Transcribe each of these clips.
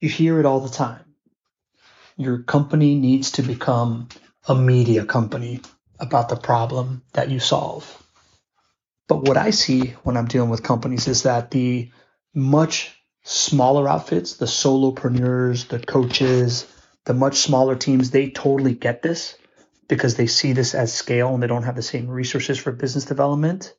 You hear it all the time. Your company needs to become a media company about the problem that you solve. But what I see when I'm dealing with companies is that the much smaller outfits, the solopreneurs, the coaches, the much smaller teams, they totally get this because they see this as scale and they don't have the same resources for business development.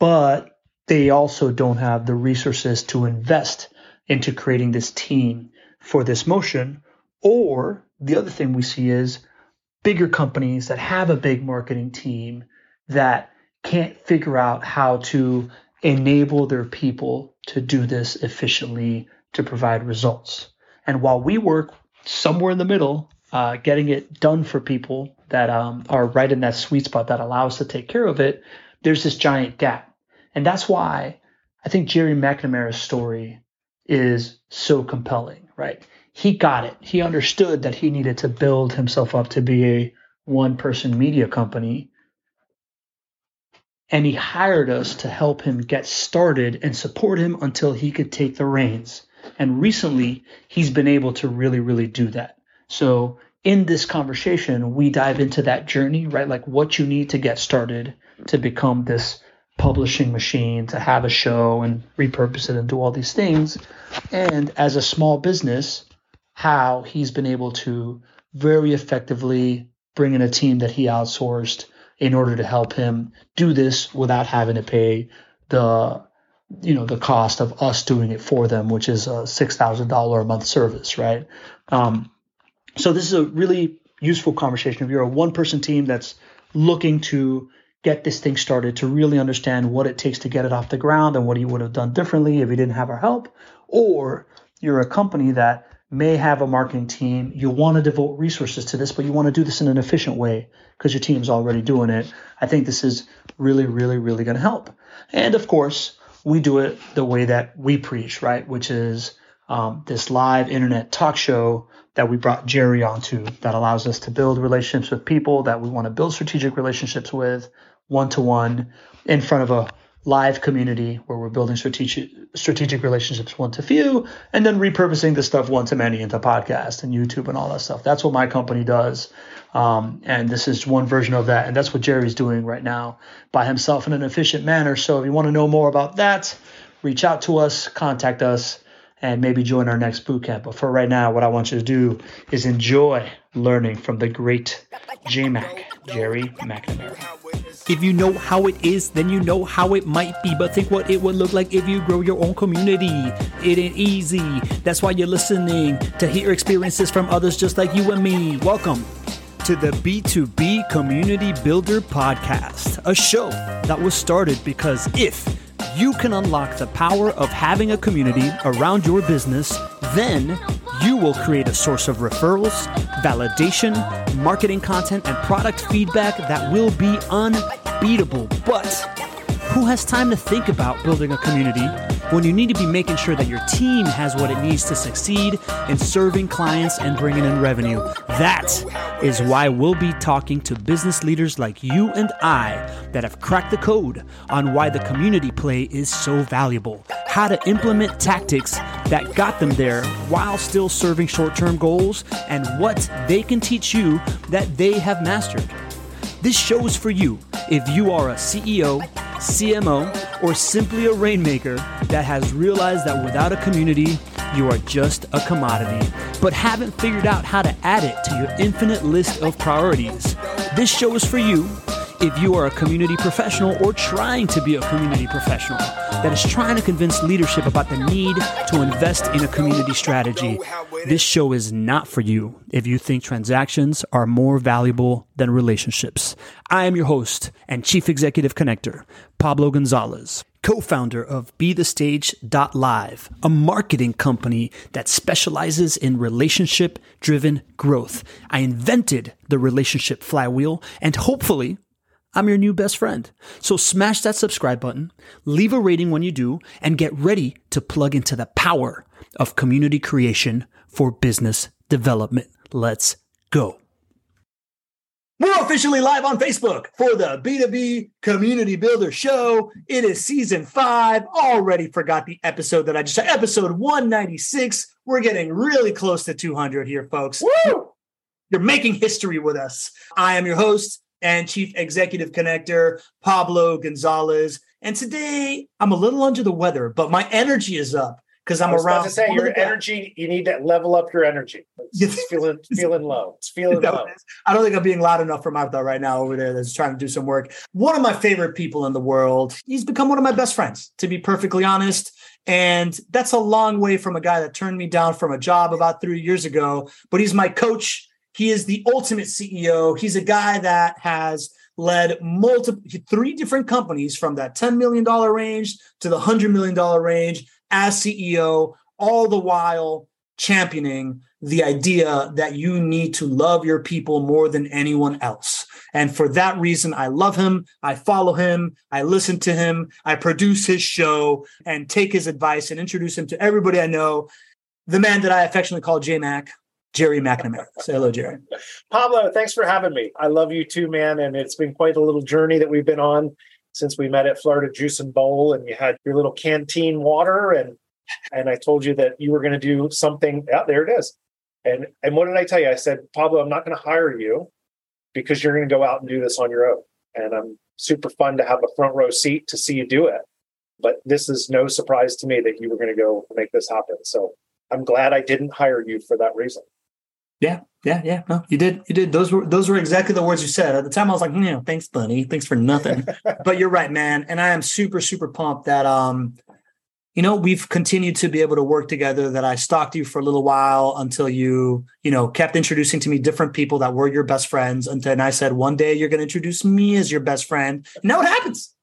But they also don't have the resources to invest into creating this team for this motion. Or the other thing we see is bigger companies that have a big marketing team that can't figure out how to enable their people to do this efficiently to provide results. And while we work somewhere in the middle, uh, getting it done for people that um, are right in that sweet spot that allow us to take care of it, there's this giant gap. And that's why I think Jerry McNamara's story is so compelling, right? He got it. He understood that he needed to build himself up to be a one person media company and he hired us to help him get started and support him until he could take the reins. And recently, he's been able to really, really do that. So, in this conversation, we dive into that journey, right? Like what you need to get started to become this publishing machine, to have a show and repurpose it and do all these things. And as a small business, how he's been able to very effectively bring in a team that he outsourced in order to help him do this without having to pay the you know the cost of us doing it for them, which is a six thousand dollar a month service, right? Um, so this is a really useful conversation. If you're a one person team that's looking to get this thing started, to really understand what it takes to get it off the ground and what you would have done differently if you didn't have our help, or you're a company that may have a marketing team. You want to devote resources to this, but you want to do this in an efficient way because your team's already doing it. I think this is really, really, really going to help. And of course, we do it the way that we preach, right? Which is um, this live internet talk show that we brought Jerry onto that allows us to build relationships with people that we want to build strategic relationships with one to one in front of a live community where we're building strategic strategic relationships one to few and then repurposing the stuff one to many into podcast and YouTube and all that stuff. That's what my company does. Um, and this is one version of that. And that's what Jerry's doing right now by himself in an efficient manner. So if you want to know more about that, reach out to us, contact us, and maybe join our next boot camp. But for right now, what I want you to do is enjoy learning from the great JMac, Jerry McNamara. If you know how it is, then you know how it might be. But think what it would look like if you grow your own community. It ain't easy. That's why you're listening to hear experiences from others just like you and me. Welcome to the B2B Community Builder Podcast, a show that was started because if you can unlock the power of having a community around your business, then you will create a source of referrals, validation, marketing content, and product feedback that will be unbeatable. But who has time to think about building a community when you need to be making sure that your team has what it needs to succeed in serving clients and bringing in revenue. That is why we'll be talking to business leaders like you and I that have cracked the code on why the community play is so valuable, how to implement tactics that got them there while still serving short term goals, and what they can teach you that they have mastered. This show is for you if you are a CEO CMO, or simply a rainmaker that has realized that without a community, you are just a commodity, but haven't figured out how to add it to your infinite list of priorities. This show is for you if you are a community professional or trying to be a community professional that is trying to convince leadership about the need to invest in a community strategy, this show is not for you if you think transactions are more valuable than relationships. I am your host and chief executive connector, Pablo Gonzalez co-founder of BeTheStage.live, a marketing company that specializes in relationship driven growth. I invented the relationship flywheel and hopefully I'm your new best friend. So smash that subscribe button, leave a rating when you do, and get ready to plug into the power of community creation for business development. Let's go. We're officially live on Facebook for the B2B Community Builder Show. It is season five. Already forgot the episode that I just episode 196. We're getting really close to 200 here, folks. Woo! You're making history with us. I am your host and Chief Executive Connector, Pablo Gonzalez. And today I'm a little under the weather, but my energy is up because I'm around. to say your energy. You need to level up your energy. It's feeling feeling low. It's feeling low. I don't think I'm being loud enough for Martha right now over there. That's trying to do some work. One of my favorite people in the world. He's become one of my best friends, to be perfectly honest. And that's a long way from a guy that turned me down from a job about three years ago. But he's my coach. He is the ultimate CEO. He's a guy that has led multiple three different companies from that $10 million range to the $100 million range as CEO, all the while championing the idea that you need to love your people more than anyone else. And for that reason, I love him. I follow him. I listen to him. I produce his show and take his advice and introduce him to everybody I know. The man that I affectionately call J Mac, Jerry McNamara. Say hello, Jerry. Pablo, thanks for having me. I love you too, man. And it's been quite a little journey that we've been on since we met at Florida Juice and Bowl and you had your little canteen water and and I told you that you were going to do something. Yeah, there it is. And and what did I tell you? I said, Pablo, I'm not going to hire you because you're going to go out and do this on your own. And I'm super fun to have a front row seat to see you do it. But this is no surprise to me that you were going to go make this happen. So I'm glad I didn't hire you for that reason. Yeah, yeah, yeah. No, you did. You did. Those were those were exactly the words you said. At the time I was like, you know, thanks, Bunny. Thanks for nothing. but you're right, man. And I am super, super pumped that um you know, we've continued to be able to work together that I stalked you for a little while until you, you know, kept introducing to me different people that were your best friends. And then I said, one day you're going to introduce me as your best friend. And now it happens.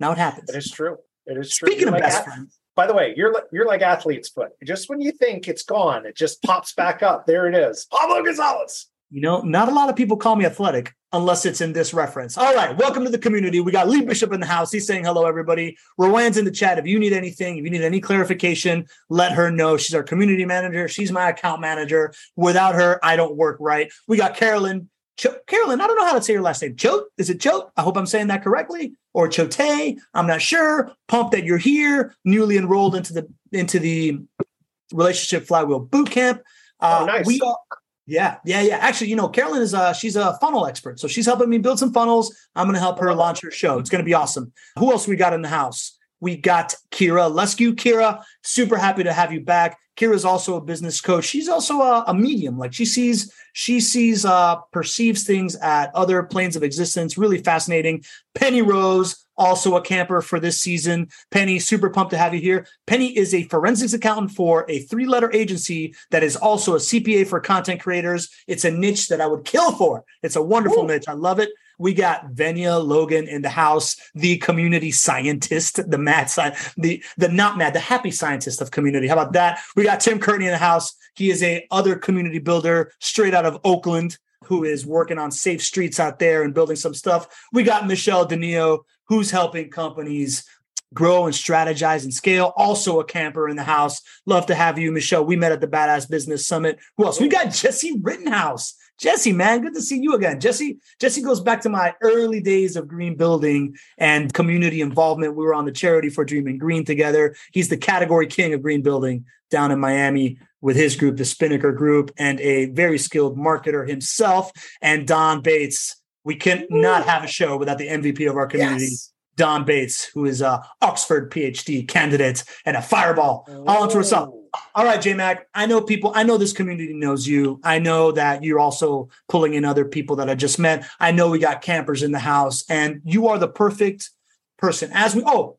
Now it happens. It is true. It is true. Speaking you're of like best friends. By the way, you're you're like athlete's foot. Just when you think it's gone, it just pops back up. There it is. Pablo Gonzalez. You know, not a lot of people call me athletic unless it's in this reference. All right, welcome to the community. We got Lee Bishop in the house. He's saying hello, everybody. Rowan's in the chat. If you need anything, if you need any clarification, let her know. She's our community manager. She's my account manager. Without her, I don't work right. We got Carolyn. Ch- Carolyn, I don't know how to say your last name. Chote? Is it Chote? I hope I'm saying that correctly. Or Chote? I'm not sure. Pumped that you're here. Newly enrolled into the into the relationship flywheel boot camp. Uh, oh, nice. We are, yeah, yeah, yeah. Actually, you know, Carolyn is a she's a funnel expert, so she's helping me build some funnels. I'm going to help her launch her show. It's going to be awesome. Who else we got in the house? We got Kira Lescu. Kira, super happy to have you back. Kira's also a business coach. She's also a, a medium. Like she sees, she sees, uh, perceives things at other planes of existence. Really fascinating. Penny Rose, also a camper for this season. Penny, super pumped to have you here. Penny is a forensics accountant for a three letter agency that is also a CPA for content creators. It's a niche that I would kill for. It's a wonderful Ooh. niche. I love it. We got Venia Logan in the house, the community scientist, the mad side, the the not mad, the happy scientist of community. How about that? We got Tim Courtney in the house. He is a other community builder straight out of Oakland who is working on safe streets out there and building some stuff. We got Michelle Denio, who's helping companies grow and strategize and scale. Also a camper in the house. Love to have you, Michelle. We met at the Badass Business Summit. Who else? We got Jesse Rittenhouse. Jesse, man, good to see you again. Jesse, Jesse goes back to my early days of green building and community involvement. We were on the charity for Dreaming Green together. He's the category king of green building down in Miami with his group, the Spinnaker Group, and a very skilled marketer himself. And Dawn Bates. We cannot have a show without the MVP of our community. Yes. Dawn Bates, who is a Oxford PhD candidate and a fireball all into herself. Oh. All right, J Mac. I know people. I know this community knows you. I know that you're also pulling in other people that I just met. I know we got campers in the house, and you are the perfect person. As we oh,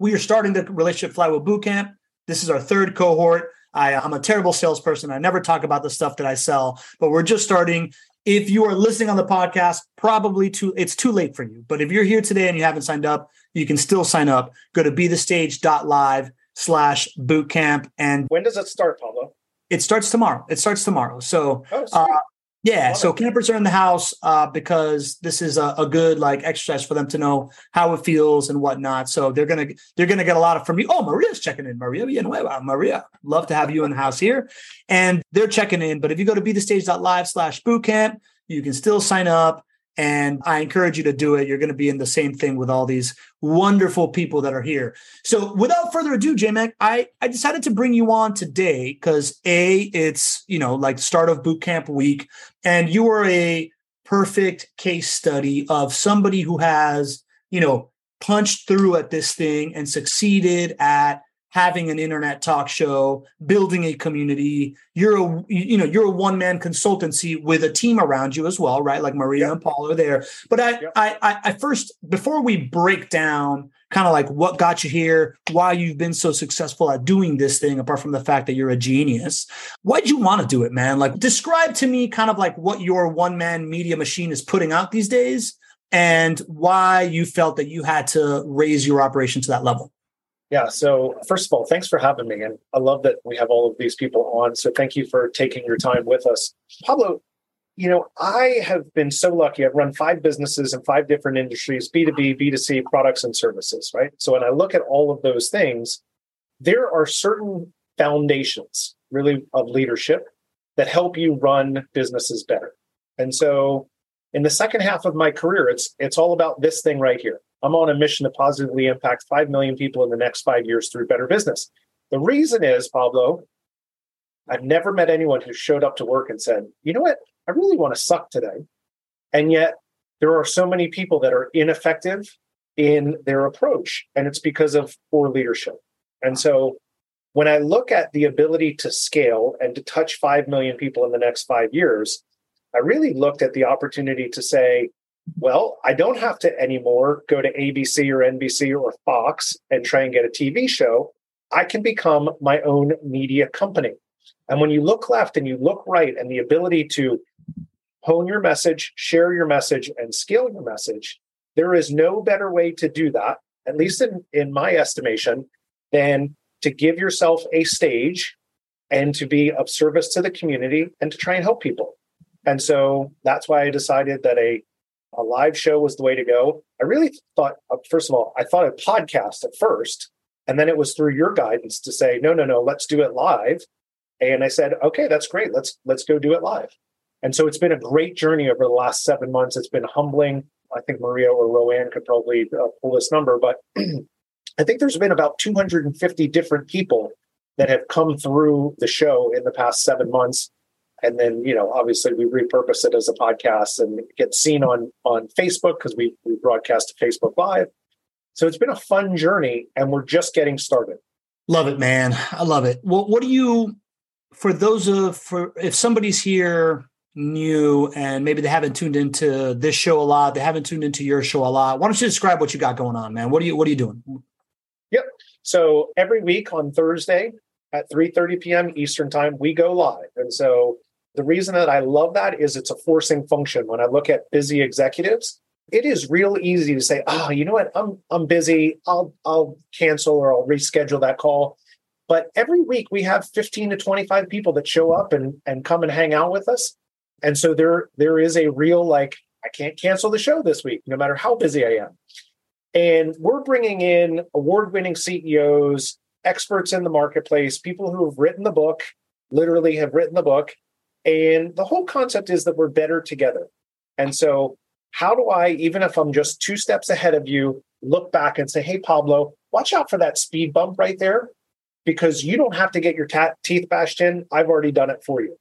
we are starting the relationship flywheel boot camp. This is our third cohort. I, I'm a terrible salesperson. I never talk about the stuff that I sell, but we're just starting. If you are listening on the podcast, probably too it's too late for you. But if you're here today and you haven't signed up, you can still sign up. Go to be the stage.live slash bootcamp. And when does it start, Pablo? It starts tomorrow. It starts tomorrow. So oh, uh, yeah, so campers are in the house uh, because this is a, a, good like exercise for them to know how it feels and whatnot. So they're gonna they're gonna get a lot of from you. Oh, Maria's checking in. Maria Villanueva. Maria, love to have you in the house here, and they're checking in. But if you go to be the stage.live slash bootcamp, You can still sign up. And I encourage you to do it. You're going to be in the same thing with all these wonderful people that are here. So without further ado, JMac, I, I decided to bring you on today because A, it's, you know, like start of boot camp week, and you are a perfect case study of somebody who has, you know, punched through at this thing and succeeded at having an internet talk show, building a community. You're a you know you're a one man consultancy with a team around you as well, right? Like Maria yep. and Paul are there. But I, yep. I I I first before we break down kind of like what got you here, why you've been so successful at doing this thing, apart from the fact that you're a genius. Why'd you want to do it, man? Like describe to me kind of like what your one man media machine is putting out these days and why you felt that you had to raise your operation to that level. Yeah. So, first of all, thanks for having me. And I love that we have all of these people on. So, thank you for taking your time with us. Pablo, you know, I have been so lucky. I've run five businesses in five different industries B2B, B2C, products and services, right? So, when I look at all of those things, there are certain foundations really of leadership that help you run businesses better. And so, in the second half of my career, it's it's all about this thing right here I'm on a mission to positively impact 5 million people in the next five years through better business. The reason is, Pablo, I've never met anyone who showed up to work and said, you know what, I really want to suck today. And yet there are so many people that are ineffective in their approach, and it's because of poor leadership. And so when I look at the ability to scale and to touch 5 million people in the next five years, I really looked at the opportunity to say, well, I don't have to anymore go to ABC or NBC or Fox and try and get a TV show. I can become my own media company. And when you look left and you look right, and the ability to hone your message, share your message, and scale your message, there is no better way to do that, at least in, in my estimation, than to give yourself a stage and to be of service to the community and to try and help people. And so that's why I decided that a a live show was the way to go. I really thought, uh, first of all, I thought a podcast at first, and then it was through your guidance to say, no, no, no, let's do it live. And I said, okay, that's great. Let's let's go do it live. And so it's been a great journey over the last seven months. It's been humbling. I think Maria or Roanne could probably uh, pull this number, but I think there's been about 250 different people that have come through the show in the past seven months and then you know obviously we repurpose it as a podcast and get seen on on facebook because we we broadcast to facebook live. So it's been a fun journey and we're just getting started. Love it man. I love it. Well what do you for those of for if somebody's here new and maybe they haven't tuned into this show a lot they haven't tuned into your show a lot why don't you describe what you got going on man? What are you what are you doing? Yep. So every week on thursday at 3.30 p.m eastern time we go live. And so the reason that I love that is it's a forcing function. When I look at busy executives, it is real easy to say, "Oh, you know what? I'm I'm busy. I'll I'll cancel or I'll reschedule that call." But every week we have 15 to 25 people that show up and and come and hang out with us. And so there there is a real like I can't cancel the show this week no matter how busy I am. And we're bringing in award-winning CEOs, experts in the marketplace, people who have written the book, literally have written the book and the whole concept is that we're better together. And so, how do I, even if I'm just two steps ahead of you, look back and say, hey, Pablo, watch out for that speed bump right there because you don't have to get your ta- teeth bashed in. I've already done it for you.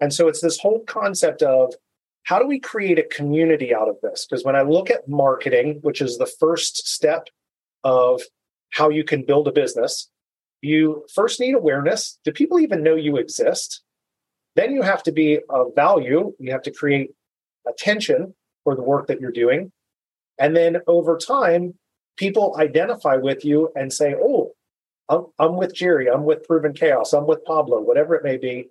And so, it's this whole concept of how do we create a community out of this? Because when I look at marketing, which is the first step of how you can build a business, you first need awareness. Do people even know you exist? Then you have to be of value. You have to create attention for the work that you're doing. And then over time, people identify with you and say, oh, I'm, I'm with Jerry, I'm with Proven Chaos, I'm with Pablo, whatever it may be.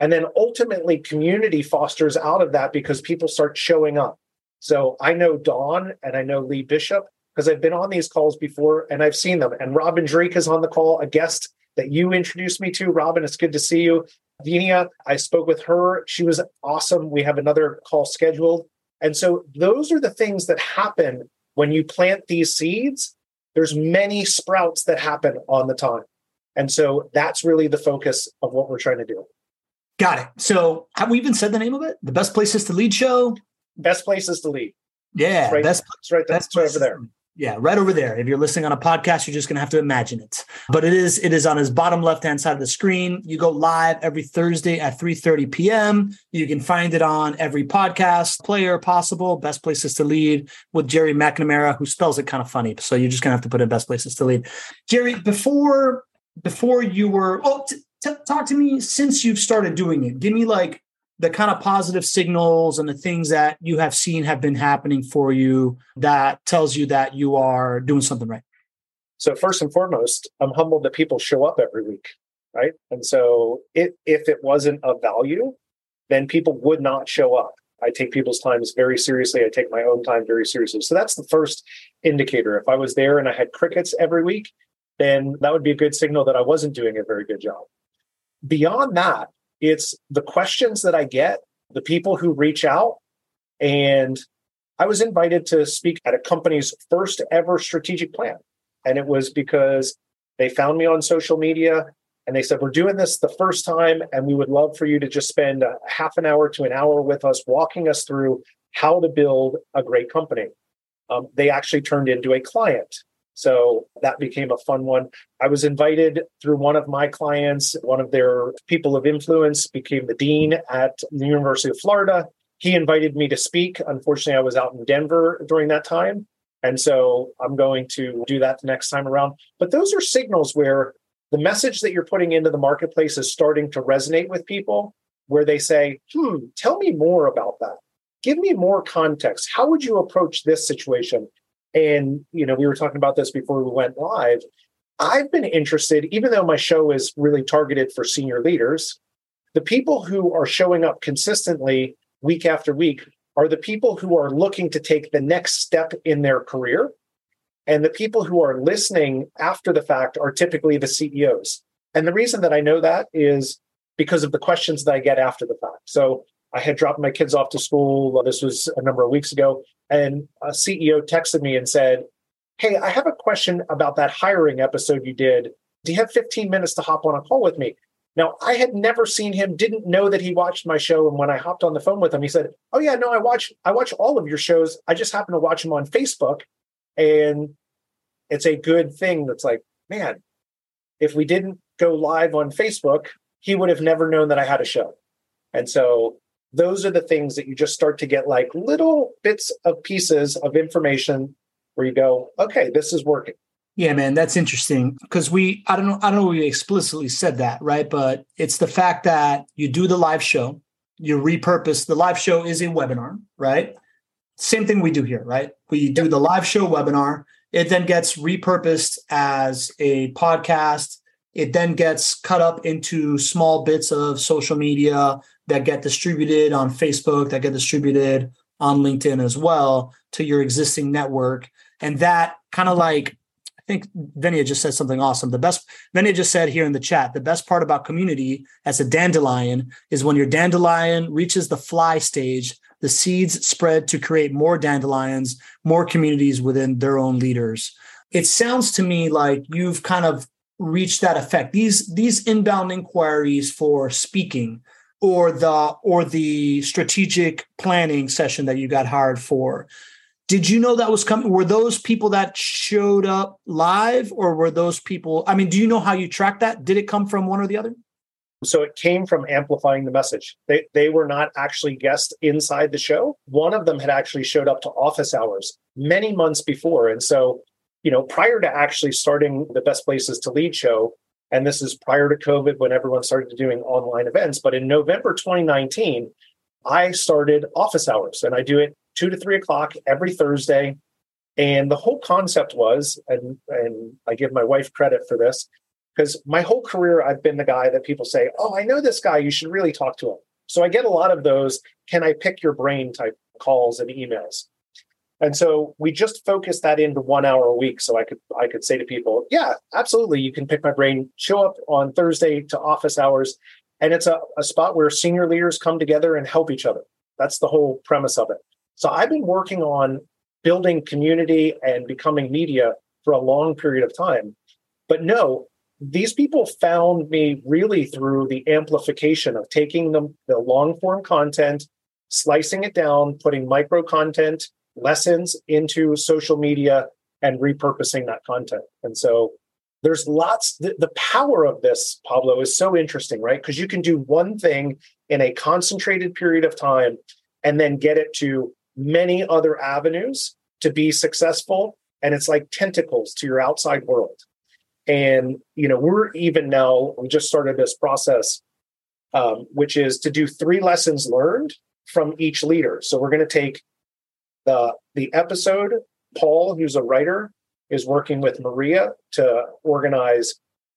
And then ultimately, community fosters out of that because people start showing up. So I know Dawn and I know Lee Bishop because I've been on these calls before and I've seen them. And Robin Drake is on the call, a guest that you introduced me to. Robin, it's good to see you. Venia, I spoke with her. She was awesome. We have another call scheduled. And so those are the things that happen when you plant these seeds. There's many sprouts that happen on the time. And so that's really the focus of what we're trying to do. Got it. So have we even said the name of it? The best places to lead show. Best places to lead. Yeah, It's right, best it's right, That's that's right over there. Yeah, right over there. If you're listening on a podcast, you're just gonna have to imagine it. But it is it is on his bottom left hand side of the screen. You go live every Thursday at 3:30 p.m. You can find it on every podcast player possible. Best places to lead with Jerry McNamara, who spells it kind of funny. So you're just gonna have to put in best places to lead. Jerry, before before you were oh t- t- talk to me since you've started doing it. Give me like the kind of positive signals and the things that you have seen have been happening for you that tells you that you are doing something right. So first and foremost, I'm humbled that people show up every week, right? And so it, if it wasn't of value, then people would not show up. I take people's times very seriously. I take my own time very seriously. So that's the first indicator. If I was there and I had crickets every week, then that would be a good signal that I wasn't doing a very good job. Beyond that, it's the questions that I get, the people who reach out. And I was invited to speak at a company's first ever strategic plan. And it was because they found me on social media and they said, We're doing this the first time, and we would love for you to just spend a half an hour to an hour with us, walking us through how to build a great company. Um, they actually turned into a client. So that became a fun one. I was invited through one of my clients, one of their people of influence became the dean at the University of Florida. He invited me to speak. Unfortunately, I was out in Denver during that time. And so I'm going to do that the next time around. But those are signals where the message that you're putting into the marketplace is starting to resonate with people, where they say, hmm, tell me more about that. Give me more context. How would you approach this situation? And, you know, we were talking about this before we went live. I've been interested, even though my show is really targeted for senior leaders, the people who are showing up consistently week after week are the people who are looking to take the next step in their career. And the people who are listening after the fact are typically the CEOs. And the reason that I know that is because of the questions that I get after the fact. So I had dropped my kids off to school. This was a number of weeks ago. And a CEO texted me and said, Hey, I have a question about that hiring episode you did. Do you have 15 minutes to hop on a call with me? Now, I had never seen him, didn't know that he watched my show. And when I hopped on the phone with him, he said, Oh yeah, no, I watch I watch all of your shows. I just happen to watch them on Facebook. And it's a good thing that's like, man, if we didn't go live on Facebook, he would have never known that I had a show. And so those are the things that you just start to get like little bits of pieces of information where you go, okay, this is working. Yeah, man, that's interesting because we I don't know I don't know if we explicitly said that, right? But it's the fact that you do the live show, you repurpose the live show is a webinar, right? Same thing we do here, right? We do the live show webinar, it then gets repurposed as a podcast. It then gets cut up into small bits of social media that get distributed on Facebook, that get distributed on LinkedIn as well to your existing network. And that kind of like I think Venia just said something awesome. The best Venia just said here in the chat, the best part about community as a dandelion is when your dandelion reaches the fly stage, the seeds spread to create more dandelions, more communities within their own leaders. It sounds to me like you've kind of reached that effect. These these inbound inquiries for speaking or the or the strategic planning session that you got hired for. Did you know that was coming? Were those people that showed up live or were those people i mean do you know how you track that? Did it come from one or the other? So it came from amplifying the message. They, they were not actually guests inside the show. One of them had actually showed up to office hours many months before. And so you know prior to actually starting the best places to lead show and this is prior to covid when everyone started doing online events but in november 2019 i started office hours and i do it two to three o'clock every Thursday. And the whole concept was, and and I give my wife credit for this, because my whole career I've been the guy that people say, "Oh, I know this guy. You should really talk to him." So I get a lot of those "Can I pick your brain?" type calls and emails. And so we just focused that into one hour a week. So I could I could say to people, "Yeah, absolutely, you can pick my brain. Show up on Thursday to office hours." And it's a, a spot where senior leaders come together and help each other. That's the whole premise of it. So I've been working on building community and becoming media for a long period of time. But no, these people found me really through the amplification of taking the, the long form content, slicing it down, putting micro content lessons into social media and repurposing that content. And so there's lots, the, the power of this, Pablo, is so interesting, right? Because you can do one thing in a concentrated period of time and then get it to many other avenues to be successful. And it's like tentacles to your outside world. And, you know, we're even now, we just started this process, um, which is to do three lessons learned from each leader. So we're going to take the, the episode, Paul, who's a writer, is working with Maria to organize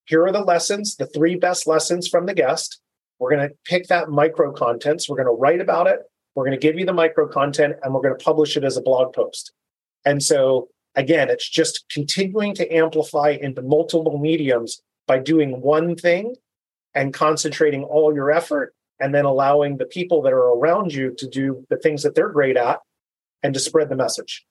here are the lessons, the three best lessons from the guest. We're going to pick that micro contents. We're going to write about it. We're going to give you the micro content and we're going to publish it as a blog post. And so again, it's just continuing to amplify into multiple mediums by doing one thing and concentrating all your effort and then allowing the people that are around you to do the things that they're great at and to spread the message.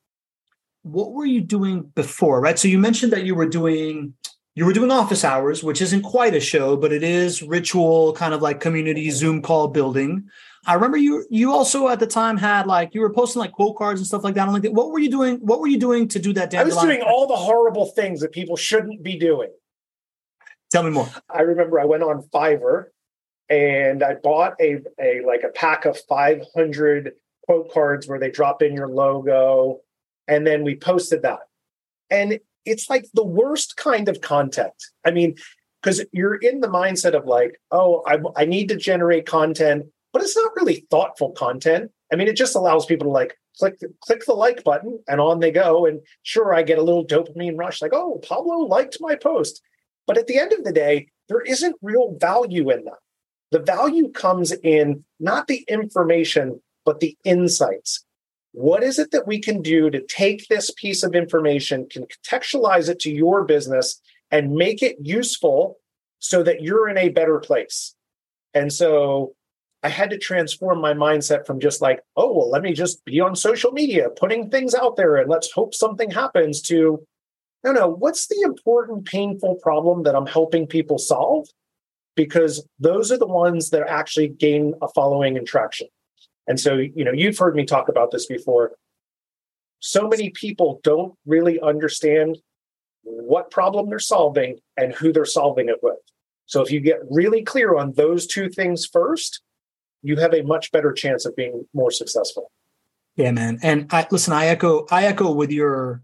What were you doing before, right? So you mentioned that you were doing you were doing office hours, which isn't quite a show, but it is ritual kind of like community Zoom call building. I remember you you also at the time had like you were posting like quote cards and stuff like that on LinkedIn. What were you doing? What were you doing to do that? I was doing all the horrible things that people shouldn't be doing. Tell me more. I remember I went on Fiverr and I bought a, a like a pack of 500 quote cards where they drop in your logo and then we posted that. And it's like the worst kind of content. I mean, because you're in the mindset of like, oh, I, I need to generate content but it's not really thoughtful content. I mean, it just allows people to like click click the like button and on they go. And sure, I get a little dopamine rush, like, oh, Pablo liked my post. But at the end of the day, there isn't real value in that. The value comes in not the information, but the insights. What is it that we can do to take this piece of information, can contextualize it to your business, and make it useful so that you're in a better place? And so I had to transform my mindset from just like, oh, well, let me just be on social media, putting things out there and let's hope something happens to, no, no, what's the important, painful problem that I'm helping people solve? Because those are the ones that actually gain a following and traction. And so, you know, you've heard me talk about this before. So many people don't really understand what problem they're solving and who they're solving it with. So if you get really clear on those two things first, you have a much better chance of being more successful. Yeah, man. And I listen, I echo I echo with your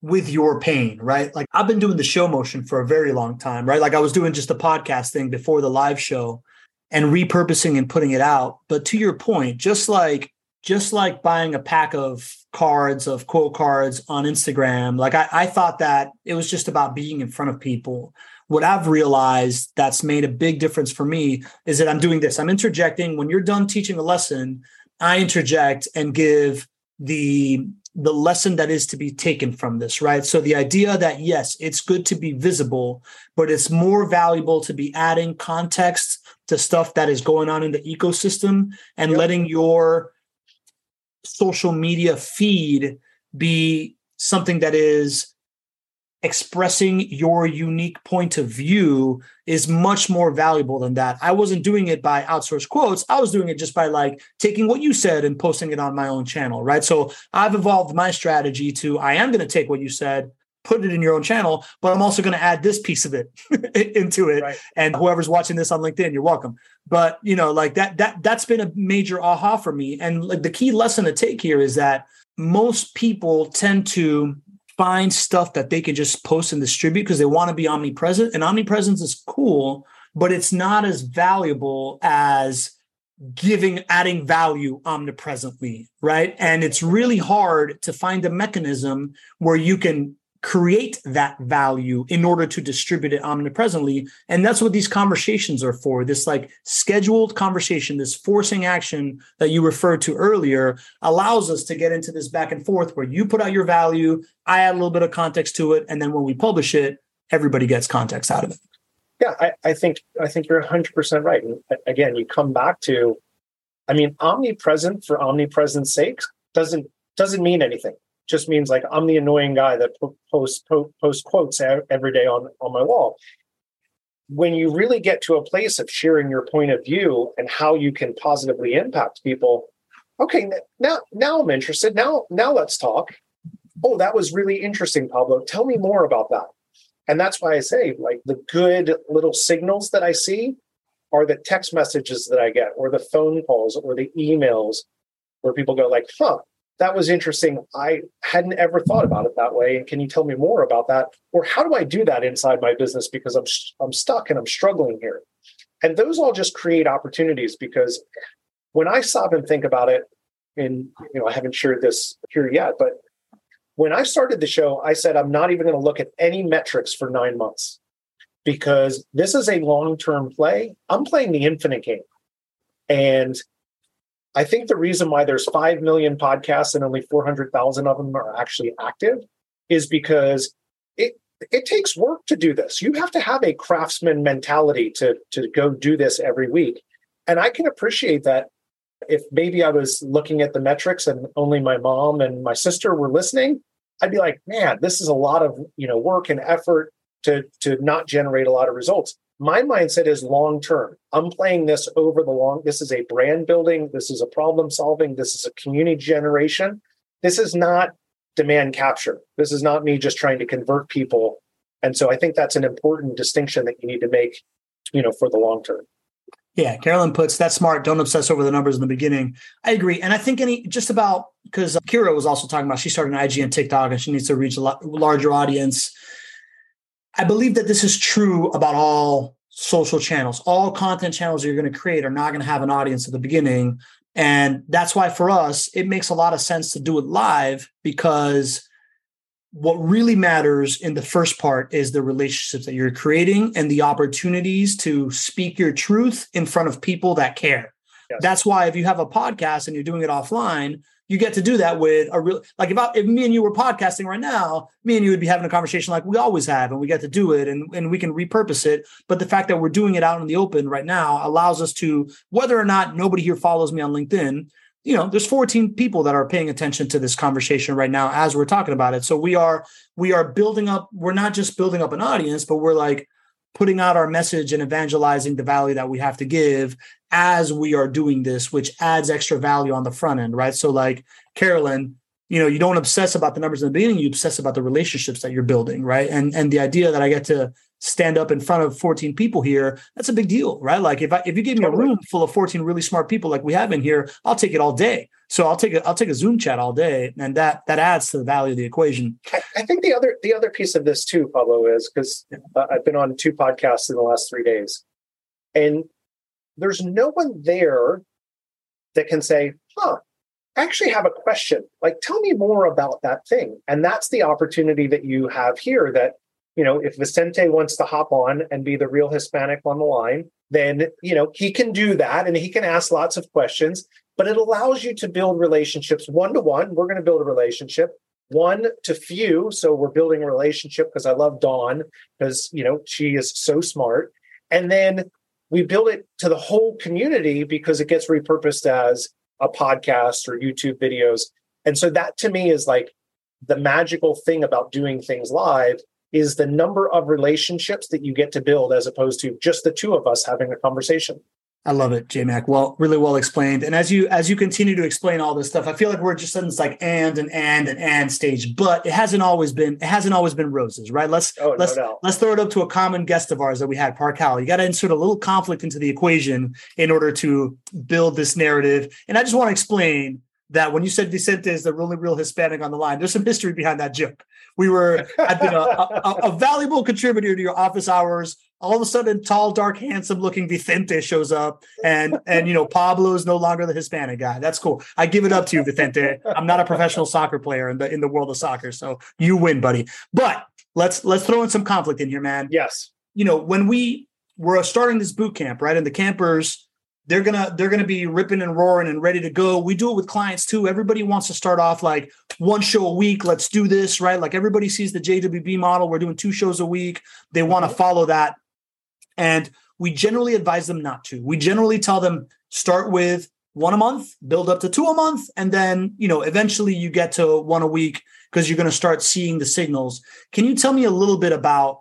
with your pain, right? Like I've been doing the show motion for a very long time, right? Like I was doing just the podcast thing before the live show and repurposing and putting it out. But to your point, just like just like buying a pack of cards of quote cards on Instagram, like I, I thought that it was just about being in front of people what I've realized that's made a big difference for me is that I'm doing this. I'm interjecting when you're done teaching a lesson, I interject and give the the lesson that is to be taken from this, right? So the idea that yes, it's good to be visible, but it's more valuable to be adding context to stuff that is going on in the ecosystem and yep. letting your social media feed be something that is expressing your unique point of view is much more valuable than that. I wasn't doing it by outsourced quotes. I was doing it just by like taking what you said and posting it on my own channel, right? So I've evolved my strategy to I am going to take what you said, put it in your own channel, but I'm also going to add this piece of it into it. Right. And whoever's watching this on LinkedIn, you're welcome. But you know, like that that that's been a major aha for me. And like the key lesson to take here is that most people tend to find stuff that they can just post and distribute because they want to be omnipresent. And omnipresence is cool, but it's not as valuable as giving adding value omnipresently right and it's really hard to find a mechanism where you can create that value in order to distribute it omnipresently. And that's what these conversations are for. This like scheduled conversation, this forcing action that you referred to earlier allows us to get into this back and forth where you put out your value, I add a little bit of context to it. And then when we publish it, everybody gets context out of it. Yeah, I, I think I think you're 100 percent right. And again, you come back to, I mean, omnipresent for omnipresent's sake doesn't doesn't mean anything just means like I'm the annoying guy that posts post, post quotes every day on on my wall. when you really get to a place of sharing your point of view and how you can positively impact people, okay, now now I'm interested. Now now let's talk. Oh, that was really interesting, Pablo. Tell me more about that. And that's why I say, like, the good little signals that I see are the text messages that I get, or the phone calls, or the emails where people go, like, huh, that was interesting. I hadn't ever thought about it that way. And can you tell me more about that? Or how do I do that inside my business because I'm I'm stuck and I'm struggling here. And those all just create opportunities because when I stop and think about it, and you know, I haven't shared this here yet, but when I started the show, I said I'm not even going to look at any metrics for nine months because this is a long-term play. I'm playing the infinite game. And I think the reason why there's 5 million podcasts and only 400,000 of them are actually active is because it it takes work to do this. You have to have a craftsman mentality to to go do this every week. And I can appreciate that if maybe I was looking at the metrics and only my mom and my sister were listening, I'd be like, "Man, this is a lot of, you know, work and effort to to not generate a lot of results." My mindset is long term. I'm playing this over the long. This is a brand building. This is a problem solving. This is a community generation. This is not demand capture. This is not me just trying to convert people. And so I think that's an important distinction that you need to make, you know, for the long term. Yeah, Carolyn puts that's smart. Don't obsess over the numbers in the beginning. I agree, and I think any just about because Kira was also talking about she started an IG and TikTok and she needs to reach a larger audience I believe that this is true about all social channels. All content channels you're going to create are not going to have an audience at the beginning. And that's why for us, it makes a lot of sense to do it live because what really matters in the first part is the relationships that you're creating and the opportunities to speak your truth in front of people that care. Yes. That's why if you have a podcast and you're doing it offline, you get to do that with a real like if I, if me and you were podcasting right now, me and you would be having a conversation like we always have, and we get to do it, and and we can repurpose it. But the fact that we're doing it out in the open right now allows us to, whether or not nobody here follows me on LinkedIn, you know, there's 14 people that are paying attention to this conversation right now as we're talking about it. So we are we are building up. We're not just building up an audience, but we're like putting out our message and evangelizing the value that we have to give as we are doing this, which adds extra value on the front end, right? So, like Carolyn, you know, you don't obsess about the numbers in the beginning, you obsess about the relationships that you're building, right? And and the idea that I get to stand up in front of 14 people here, that's a big deal, right? Like if I if you give me a room full of 14 really smart people like we have in here, I'll take it all day. So I'll take a I'll take a Zoom chat all day, and that that adds to the value of the equation. I, I think the other the other piece of this too, Pablo, is because uh, I've been on two podcasts in the last three days, and there's no one there that can say, huh, I actually have a question. Like, tell me more about that thing. And that's the opportunity that you have here that, you know, if Vicente wants to hop on and be the real Hispanic on the line, then, you know, he can do that and he can ask lots of questions, but it allows you to build relationships one to one. We're going to build a relationship one to few. So we're building a relationship because I love Dawn because, you know, she is so smart. And then we build it to the whole community because it gets repurposed as a podcast or YouTube videos. And so that to me is like the magical thing about doing things live is the number of relationships that you get to build as opposed to just the two of us having a conversation. I love it, J Mac. Well, really well explained. And as you as you continue to explain all this stuff, I feel like we're just in this like and and and and and stage. But it hasn't always been it hasn't always been roses, right? Let's oh, let's no let's throw it up to a common guest of ours that we had, Park Howell. You got to insert a little conflict into the equation in order to build this narrative. And I just want to explain that when you said Vicente is the really real Hispanic on the line, there's some history behind that joke. We were had been a, a, a, valuable contributor to your office hours. All of a sudden, tall, dark, handsome looking Vicente shows up, and and you know Pablo is no longer the Hispanic guy. That's cool. I give it up to you, Vicente. I'm not a professional soccer player in the in the world of soccer, so you win, buddy. But let's let's throw in some conflict in here, man. Yes. You know when we were starting this boot camp, right, and the campers they're gonna they're gonna be ripping and roaring and ready to go. We do it with clients too. Everybody wants to start off like one show a week. Let's do this, right? Like everybody sees the JWB model. We're doing two shows a week. They want to mm-hmm. follow that, and we generally advise them not to. We generally tell them start with one a month, build up to two a month, and then you know eventually you get to one a week because you're going to start seeing the signals. Can you tell me a little bit about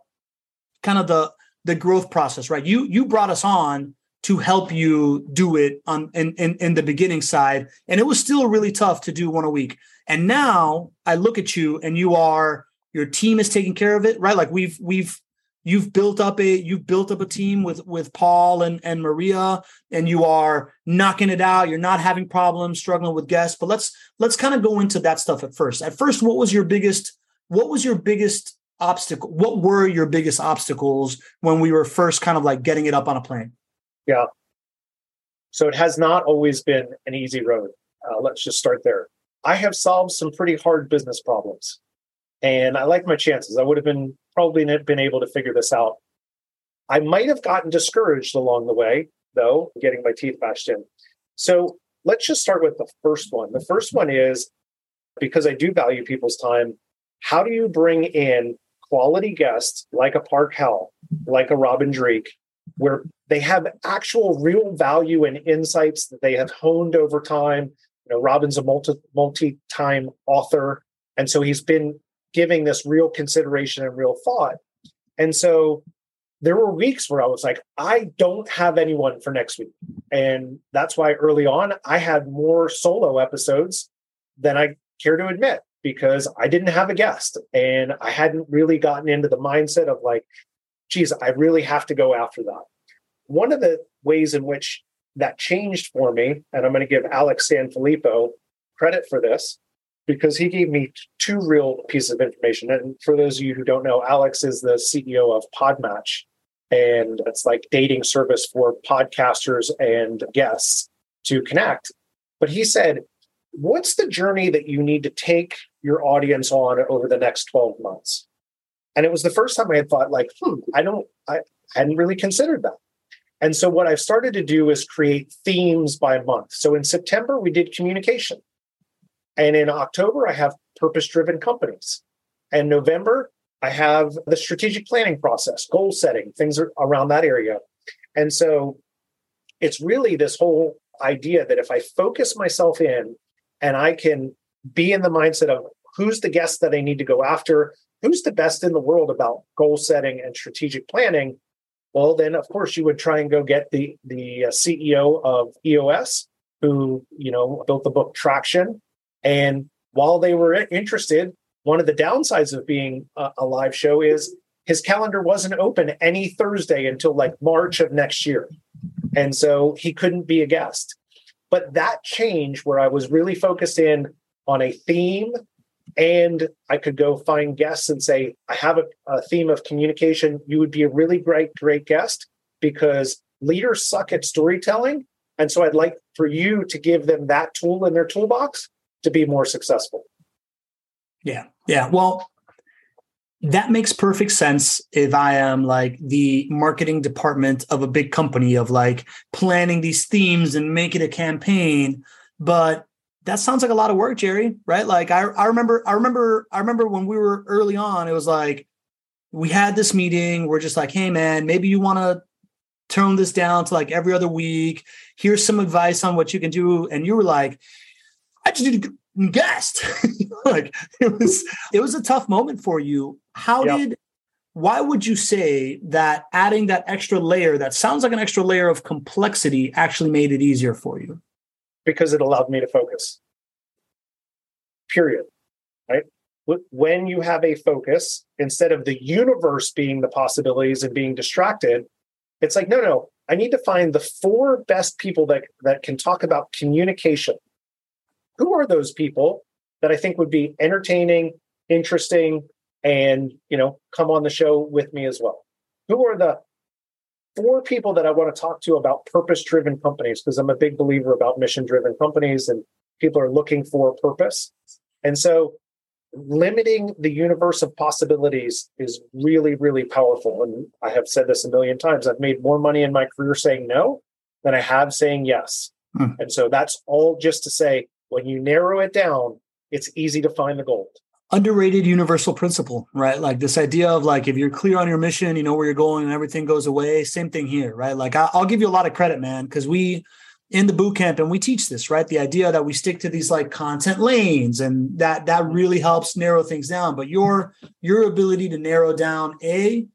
kind of the the growth process, right? You you brought us on to help you do it on in, in, in the beginning side. And it was still really tough to do one a week. And now I look at you and you are your team is taking care of it, right? Like we've we've you've built up a you've built up a team with with Paul and and Maria and you are knocking it out. You're not having problems struggling with guests but let's let's kind of go into that stuff at first. At first what was your biggest what was your biggest obstacle what were your biggest obstacles when we were first kind of like getting it up on a plane? Yeah. So it has not always been an easy road. Uh, let's just start there. I have solved some pretty hard business problems and i like my chances. I would have been probably not been able to figure this out. I might have gotten discouraged along the way, though, getting my teeth bashed in. So let's just start with the first one. The first one is because I do value people's time, how do you bring in quality guests like a Park Howell, like a Robin Dreeke, where they have actual real value and insights that they have honed over time? You know, Robin's a multi multi-time author. And so he's been giving this real consideration and real thought. And so there were weeks where I was like, I don't have anyone for next week. And that's why early on I had more solo episodes than I care to admit because I didn't have a guest and I hadn't really gotten into the mindset of like, geez, I really have to go after that. One of the ways in which that changed for me, and I'm going to give Alex Sanfilippo credit for this, because he gave me two real pieces of information. And for those of you who don't know, Alex is the CEO of Podmatch, and it's like dating service for podcasters and guests to connect. But he said, What's the journey that you need to take your audience on over the next 12 months? And it was the first time I had thought, like, hmm, I don't, I hadn't really considered that. And so what I've started to do is create themes by month. So in September, we did communication. And in October, I have purpose driven companies. And November, I have the strategic planning process, goal setting, things around that area. And so it's really this whole idea that if I focus myself in and I can be in the mindset of who's the guest that I need to go after, who's the best in the world about goal setting and strategic planning, well, then of course you would try and go get the the uh, CEO of EOS, who you know built the book Traction, and while they were interested, one of the downsides of being a, a live show is his calendar wasn't open any Thursday until like March of next year. And so he couldn't be a guest. But that change where I was really focused in on a theme and I could go find guests and say, I have a, a, theme of communication. You would be a really great, great guest because leaders suck at storytelling. And so I'd like for you to give them that tool in their toolbox to be more successful. Yeah. Yeah. Well, that makes perfect sense if I am like the marketing department of a big company of like planning these themes and making a campaign. But that sounds like a lot of work, Jerry, right? Like I, I remember, I remember, I remember when we were early on, it was like we had this meeting. We're just like, hey man, maybe you want to tone this down to like every other week. Here's some advice on what you can do. And you were like, I just need to guest. like it was it was a tough moment for you. How yep. did why would you say that adding that extra layer that sounds like an extra layer of complexity actually made it easier for you? Because it allowed me to focus. Period. Right? When you have a focus, instead of the universe being the possibilities and being distracted, it's like, no, no, I need to find the four best people that, that can talk about communication who are those people that I think would be entertaining, interesting, and you know, come on the show with me as well? Who are the four people that I want to talk to about purpose-driven companies? Because I'm a big believer about mission-driven companies and people are looking for purpose. And so limiting the universe of possibilities is really, really powerful. And I have said this a million times. I've made more money in my career saying no than I have saying yes. Hmm. And so that's all just to say when you narrow it down, it's easy to find the gold. Underrated universal principle, right? Like this idea of like if you're clear on your mission, you know where you're going, and everything goes away. Same thing here, right? Like I'll give you a lot of credit, man, because we in the boot camp and we teach this, right? The idea that we stick to these like content lanes and that that really helps narrow things down. But your your ability to narrow down a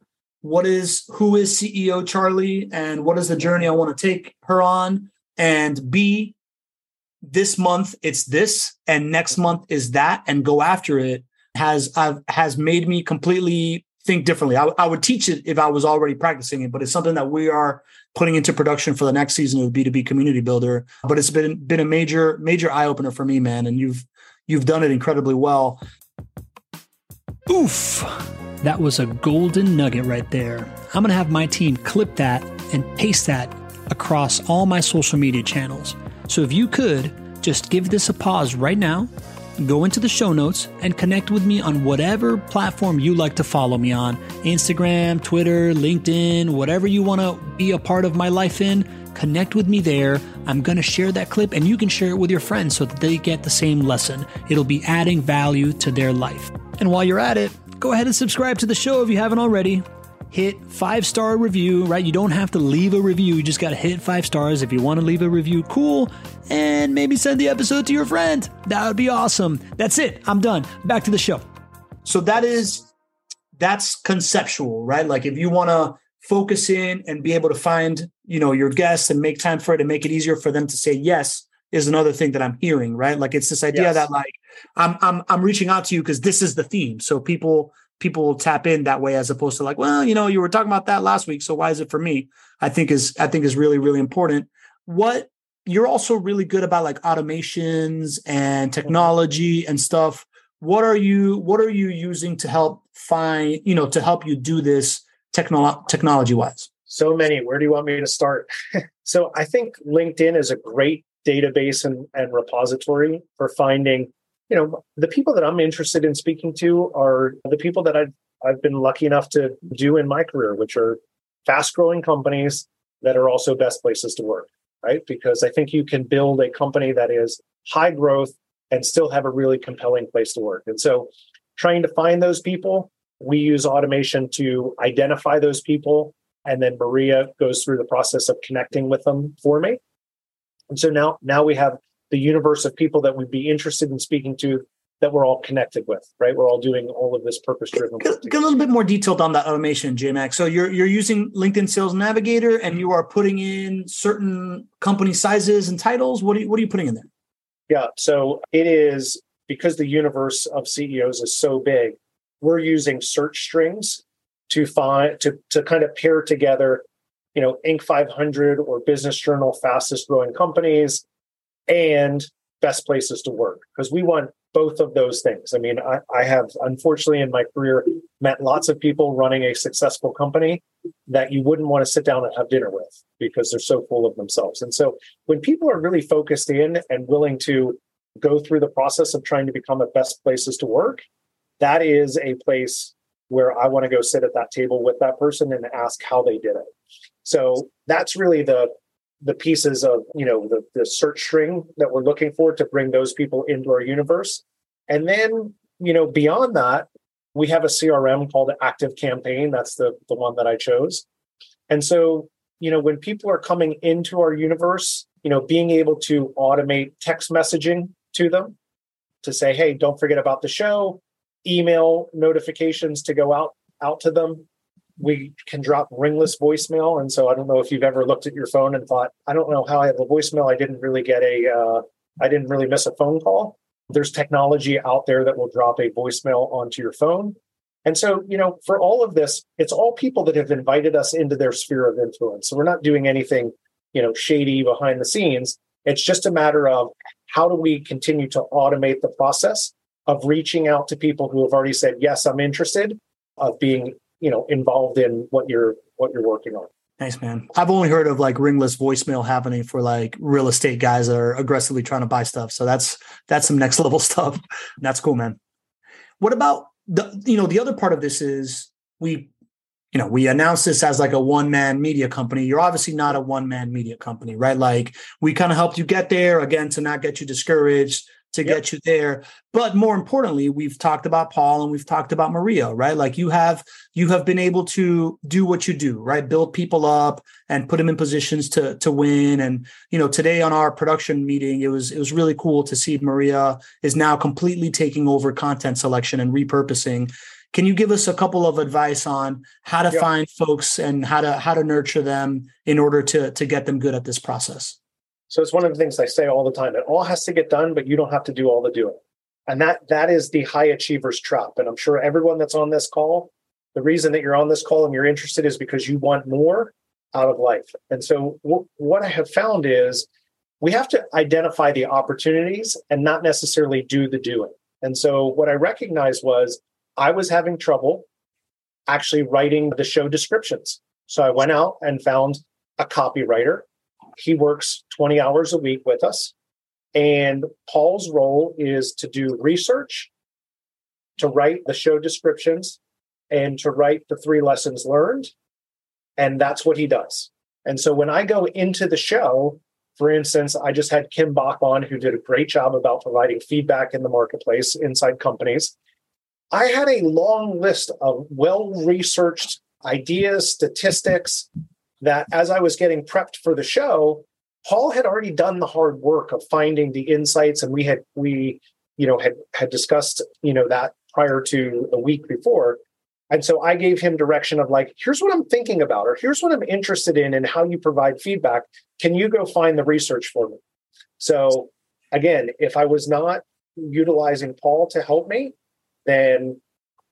what is who is CEO Charlie and what is the journey I want to take her on, and B, this month it's this and next month is that, and go after it has I've, has made me completely think differently. I, I would teach it if I was already practicing it, but it's something that we are putting into production for the next season of B2B Community Builder. But it's been been a major major eye opener for me, man, and you've you've done it incredibly well. Oof. That was a golden nugget right there. I'm going to have my team clip that and paste that across all my social media channels. So if you could just give this a pause right now, go into the show notes and connect with me on whatever platform you like to follow me on Instagram, Twitter, LinkedIn, whatever you want to be a part of my life in. Connect with me there. I'm going to share that clip and you can share it with your friends so that they get the same lesson. It'll be adding value to their life. And while you're at it, go ahead and subscribe to the show if you haven't already. Hit five star review, right? You don't have to leave a review. You just got to hit five stars. If you want to leave a review, cool. And maybe send the episode to your friend. That would be awesome. That's it. I'm done. Back to the show. So that is, that's conceptual, right? Like if you want to focus in and be able to find, you know, your guests and make time for it and make it easier for them to say yes is another thing that I'm hearing, right? Like it's this idea yes. that like I'm I'm I'm reaching out to you because this is the theme. So people people will tap in that way as opposed to like, well, you know, you were talking about that last week, so why is it for me? I think is I think is really really important. What you're also really good about like automations and technology and stuff. What are you what are you using to help find, you know, to help you do this technolo- technology wise? So many. Where do you want me to start? so I think LinkedIn is a great database and, and repository for finding you know the people that i'm interested in speaking to are the people that i've i've been lucky enough to do in my career which are fast growing companies that are also best places to work right? Because i think you can build a company that is high growth and still have a really compelling place to work. And so trying to find those people we use automation to identify those people and then maria goes through the process of connecting with them for me. And so now, now we have the universe of people that we'd be interested in speaking to that we're all connected with, right? We're all doing all of this purpose driven. Get, get, a little bit more detailed on that automation, JMac. So you're you're using LinkedIn Sales Navigator and you are putting in certain company sizes and titles. What are you, what are you putting in there? Yeah, so it is because the universe of CEOs is so big. We're using search strings to find to to kind of pair together you know, Inc. 500 or Business Journal fastest growing companies and best places to work because we want both of those things. I mean, I, I, have unfortunately in my career met lots of people running a successful company that you wouldn't want to sit down and have dinner with because they're so full of themselves. And so when people are really focused in and willing to go through the process of trying to become a best places to work, that is a place where I want to go sit at that table with that person and ask how they did it. So that's really the the pieces of you know the, the search string that we're looking for to bring those people into our universe. And then you know beyond that, we have a CRM called Active Campaign. That's the the one that I chose. And so you know when people are coming into our universe, you know being able to automate text messaging to them to say, hey, don't forget about the show email notifications to go out out to them. We can drop ringless voicemail, and so I don't know if you've ever looked at your phone and thought, I don't know how I have a voicemail. I didn't really get a, uh, I didn't really miss a phone call. There's technology out there that will drop a voicemail onto your phone. And so, you know, for all of this, it's all people that have invited us into their sphere of influence. So we're not doing anything, you know, shady behind the scenes. It's just a matter of how do we continue to automate the process of reaching out to people who have already said yes i'm interested of being you know involved in what you're what you're working on. Nice man. I've only heard of like ringless voicemail happening for like real estate guys that are aggressively trying to buy stuff. So that's that's some next level stuff. That's cool man. What about the you know the other part of this is we you know we announced this as like a one man media company. You're obviously not a one man media company right? Like we kind of helped you get there again to not get you discouraged to yep. get you there but more importantly we've talked about paul and we've talked about maria right like you have you have been able to do what you do right build people up and put them in positions to to win and you know today on our production meeting it was it was really cool to see maria is now completely taking over content selection and repurposing Can you give us a couple of advice on how to Yeah. find folks and how to how to nurture them in order to to get them good at this process? So it's one of the things I say all the time. It all has to get done, but you don't have to do all the doing. And that that is the high achievers trap. And I'm sure everyone that's on this call, the reason that you're on this call and you're interested is because you want more out of life. And so w- what I have found is we have to identify the opportunities and not necessarily do the doing. And so what I recognized was I was having trouble actually writing the show descriptions. So I went out and found a copywriter. He works 20 hours a week with us. And Paul's role is to do research, to write the show descriptions, and to write the three lessons learned. And that's what he does. And so when I go into the show, for instance, I just had Kim Bach on, who did a great job about providing feedback in the marketplace inside companies. I had a long list of well researched ideas, statistics that as I was getting prepped for the show, Paul had already done the hard work of finding the insights, and we had we you know had had discussed you know that prior to the week before. And so I gave him direction of like, here's what I'm thinking about, or here's what I'm interested in, and how you provide feedback. Can you go find the research for me? So again, if I was not utilizing Paul to help me, then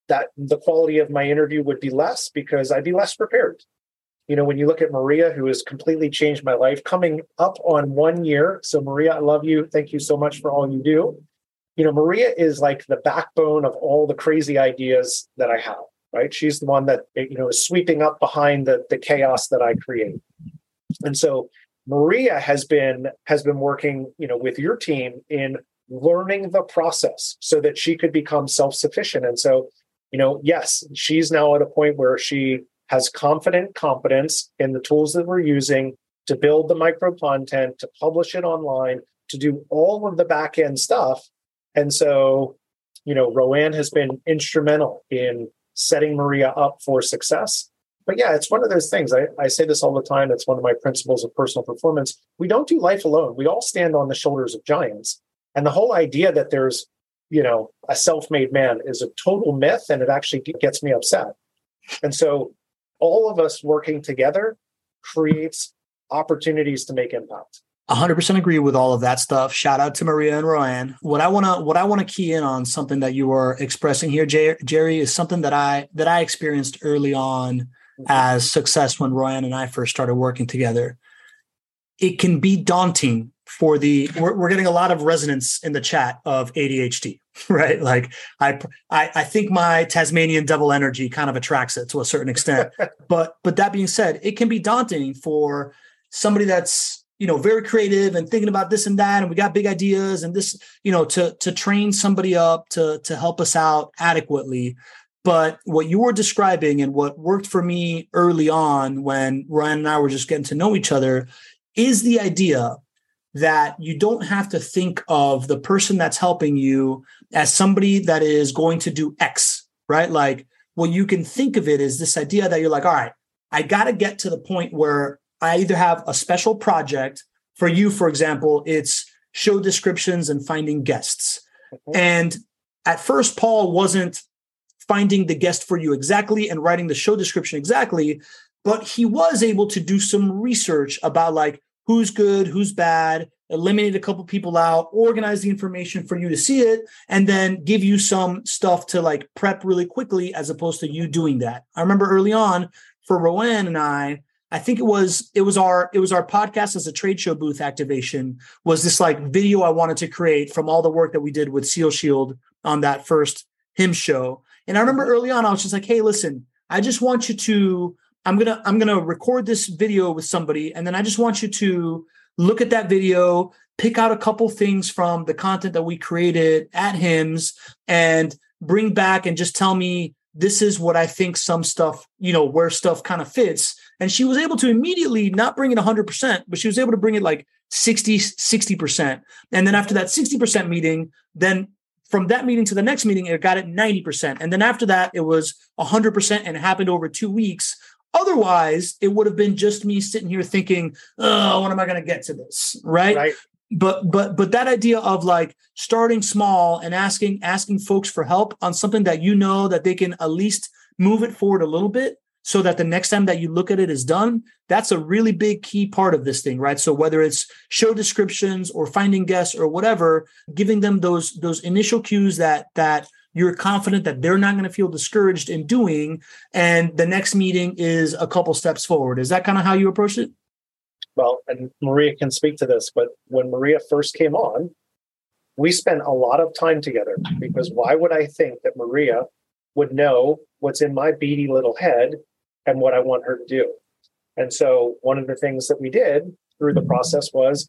that the quality of my interview would be less because I'd be less prepared. You know, when you look at Maria, who has completely changed my life, coming up on one year. So, Maria, I love you. Thank you so much for all you do. You know, Maria is like the backbone of all the crazy ideas that I have, right? She's the one that, you know, is sweeping up behind the, the chaos that I create. And so Maria has been has been working, you know, with your team in learning the process so that she could become self-sufficient. And so, you know, yes, she's now at a point where she has confident competence in the tools that we're using to build the micro content, to publish it online, to do all of the back end stuff. And so, you know, Rowan has been instrumental in setting Maria up for success. But yeah, it's one of those things. I, I say this all the time. It's one of my principles of personal performance. We don't do life alone. We all stand on the shoulders of giants. And the whole idea that there's, you know, a self-made man is a total myth, and it actually gets me upset. And so, all of us working together creates opportunities to make impact. 100% agree with all of that stuff. Shout out to Maria and Rowan. What I want to what I want to key in on something that you were expressing here Jer- Jerry is something that I that I experienced early on mm-hmm. as success when Rowan and I first started working together. It can be daunting for the we're, we're getting a lot of resonance in the chat of ADHD, right? Like I, I I think my Tasmanian devil energy kind of attracts it to a certain extent. but but that being said, it can be daunting for somebody that's you know very creative and thinking about this and that and we got big ideas and this you know to to train somebody up to to help us out adequately but what you were describing and what worked for me early on when Ryan and I were just getting to know each other is the idea that you don't have to think of the person that's helping you as somebody that is going to do X, right? Like what you can think of it is this idea that you're like, all right, I got to get to the point where I either have a special project for you, for example, it's show descriptions and finding guests. Mhm. And at first, Paul wasn't finding the guest for you exactly and writing the show description exactly, but he was able to do some research about like who's good, who's bad, eliminate a couple people out, organize the information for you to see it, and then give you some stuff to like prep really quickly as opposed to you doing that. I remember early on for Rowan and I, I think it was it was our it was our podcast as a trade show booth activation was this like video I wanted to create from all the work that we did with Seal Shield on that first HIMSS show. And I remember early on I was just like, "Hey, listen, I just want you to I'm going to I'm going to record this video with somebody and then I just want you to look at that video, pick out a couple things from the content that we created at HIMSS and bring back and just tell me this is what I think some stuff, you know, where stuff kind of fits. And she was able to immediately not bring it 100%, but she was able to bring it like 60, 60%. And then after that 60% meeting, then from that meeting to the next meeting, it got it 90%. And then after that, it was 100% and it happened over two weeks. Otherwise, it would have been just me sitting here thinking, oh, when am I going to get to this? Right? Right. but but but that idea of like starting small and asking asking folks for help on something that you know that they can at least move it forward a little bit so that the next time that you look at it is done that's a really big key part of this thing right so whether it's show descriptions or finding guests or whatever giving them those those initial cues that that you're confident that they're not going to feel discouraged in doing and the next meeting is a couple steps forward is that kind of how you approach it well, and Maria can speak to this, but when Maria first came on, we spent a lot of time together because why would I think that Maria would know what's in my beady little head and what I want her to do? And so one of the things that we did through the process was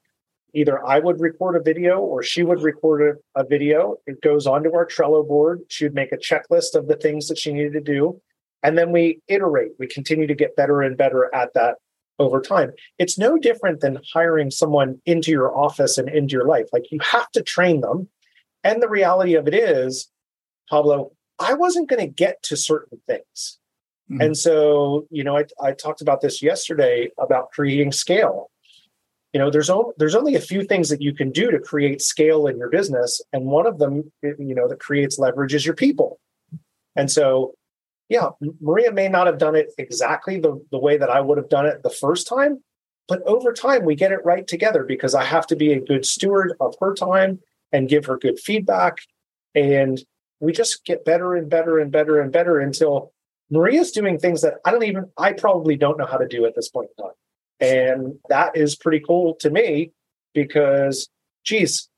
either I would record a video or she would record a, a video. It goes onto our Trello board. She would make a checklist of the things that she needed to do. And then we iterate. We continue to get better and better at that over time. It's no different than hiring someone into your office and into your life. Like you have to train them. And the reality of it is, Pablo, I wasn't going to get to certain things. Mm-hmm. And so, you know, I, I talked about this yesterday about creating scale. You know, there's only there's only a few things that you can do to create scale in your business, and one of them, you know, that creates leverage is your people. And so, yeah, Maria may not have done it exactly the, the way that I would have done it the first time, but over time we get it right together because I have to be a good steward of her time and give her good feedback. And we just get better and better and better and better until Maria's doing things that I don't even, I probably don't know how to do at this point in time. And that is pretty cool to me because, geez,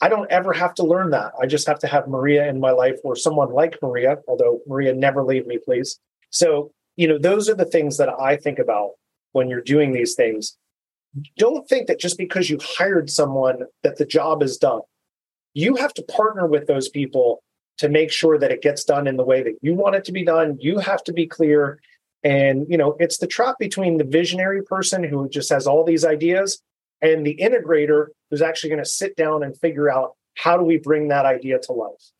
I don't ever have to learn that. I just have to have Maria in my life or someone like Maria, although Maria never leave me, please. So, you know, those are the things that I think about when you're doing these things. Don't think that just because you hired someone that the job is done. You have to partner with those people to make sure that it gets done in the way that you want it to be done. You have to be clear. And, you know, it's the trap between the visionary person who just has all these ideas and the integrator who's actually going to sit down and figure out how do we bring that idea to life.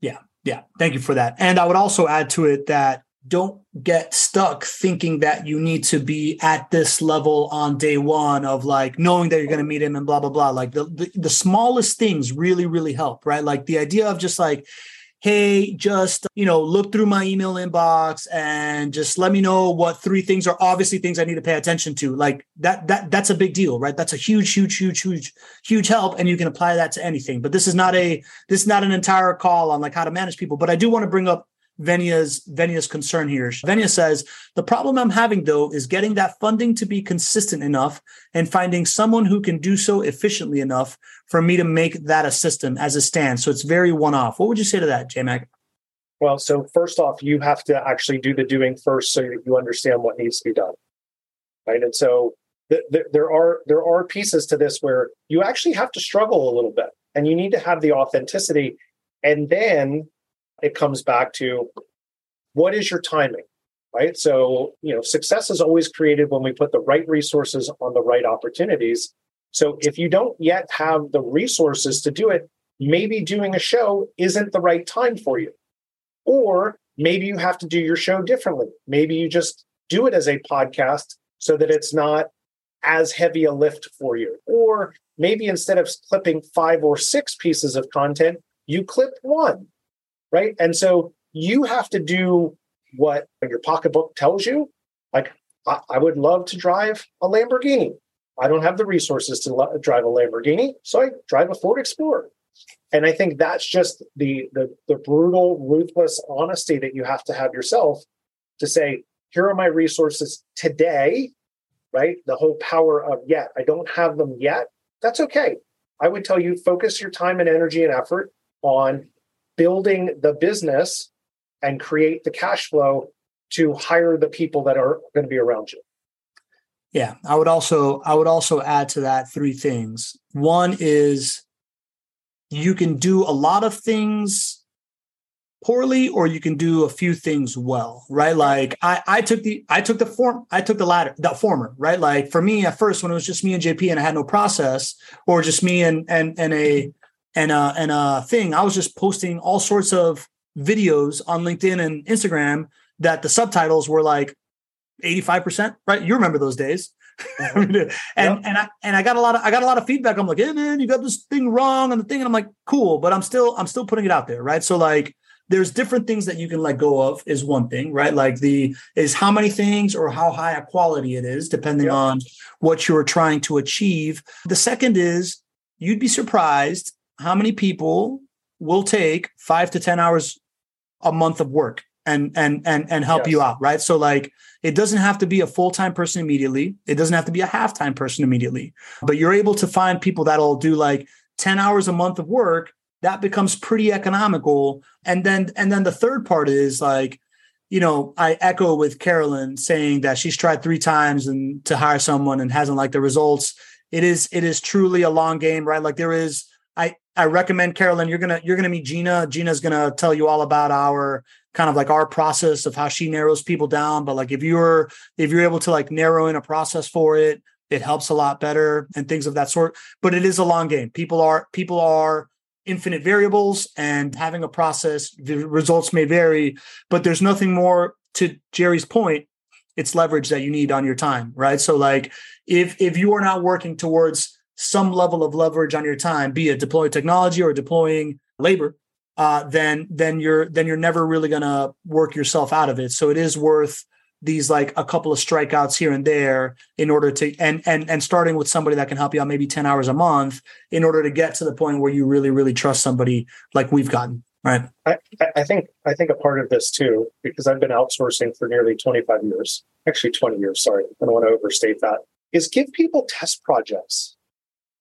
Yeah, yeah. Thank you for that. And I would also add to it that don't get stuck thinking that you need to be at this level on day one of like knowing that you're going to meet him and blah blah blah like the, the, the smallest things really really help right like the idea of just like hey, just, you know, look through my email inbox and just let me know what three things are obviously things I need to pay attention to. Like that, that, that's a big deal, right? That's a huge, huge, huge, huge, huge help. And you can apply that to anything. But this is not a, this is not an entire call on like how to manage people. But I do want to bring up Venia's Venia's concern here. Venia says the problem I'm having though is getting that funding to be consistent enough and finding someone who can do so efficiently enough for me to make that a system as it stands. So it's very one off. What would you say to that, J Mac? Well, so first off, you have to actually do the doing first so you understand what needs to be done. Right. And so th- th- there are there are pieces to this where you actually have to struggle a little bit and you need to have the authenticity and then it comes back to what is your timing right? So you know success is always created when we put the right resources on the right opportunities. So if you don't yet have the resources to do it maybe doing a show isn't the right time for you. Or maybe you have to do your show differently. Maybe you just do it as a podcast so that it's not as heavy a lift for you. Or maybe instead of clipping five or six pieces of content you clip one right? And so you have to do what your pocketbook tells you. Like, I, I would love to drive a Lamborghini. I don't have the resources to drive a Lamborghini, so I drive a Ford Explorer. And I think that's just the, the the brutal, ruthless honesty that you have to have yourself to say, here are my resources today, right? The whole power of yet. I don't have them yet. That's okay. I would tell you focus your time and energy and effort on building the business and create the cash flow to hire the people that are going to be around you. Yeah, I would also I would also add to that three things. One is you can do a lot of things poorly or you can do a few things well right like i i took the i took the form i took the latter the former right like for me at first when it was just me and jp and i had no process or just me and and and a and a, and a thing. I was just posting all sorts of videos on LinkedIn and Instagram that the subtitles were like 85%, right? You remember those days. Mm-hmm. and yep. and I and I got a lot of I got a lot of feedback. I'm like, hey man, you got this thing wrong on the thing, and I'm like, cool, but I'm still I'm still putting it out there, right? So like there's different things that you can let go of is one thing, right? Like the is how many things or how high a quality it is, depending yep. on what you're trying to achieve. The second is you'd be surprised how many people will take five to ten hours a month of work and and and and help yes. you out, right? So like it doesn't have to be a full-time person immediately. It doesn't have to be a half-time person immediately. But you're able to find people that'll do like 10 hours a month of work, that becomes pretty economical. And then and then the third part is like you know, I echo with Carolyn saying that she's tried three times and to hire someone and hasn't liked the results. It is it is truly a long game, right? Like there is I I recommend Carolyn, you're gonna you're gonna meet Gina. Gina's gonna tell you all about our kind of like our process of how she narrows people down. But like if you're if you're able to like narrow in a process for it, it helps a lot better and things of that sort. But it is a long game. People are people are infinite variables and having a process, the results may vary, but there's nothing more to Jerry's point. It's leverage that you need on your time, right? So like if if you are not working towards some level of leverage on your time, be it deploying technology or deploying labor, uh, then then you're then you're never really gonna work yourself out of it. So it is worth these like a couple of strikeouts here and there in order to and and and starting with somebody that can help you out maybe 10 hours a month in order to get to the point where you really really trust somebody like we've gotten right i i think i think a part of this too because i've been outsourcing for nearly 25 years actually 20 years sorry i don't want to overstate that is give people test projects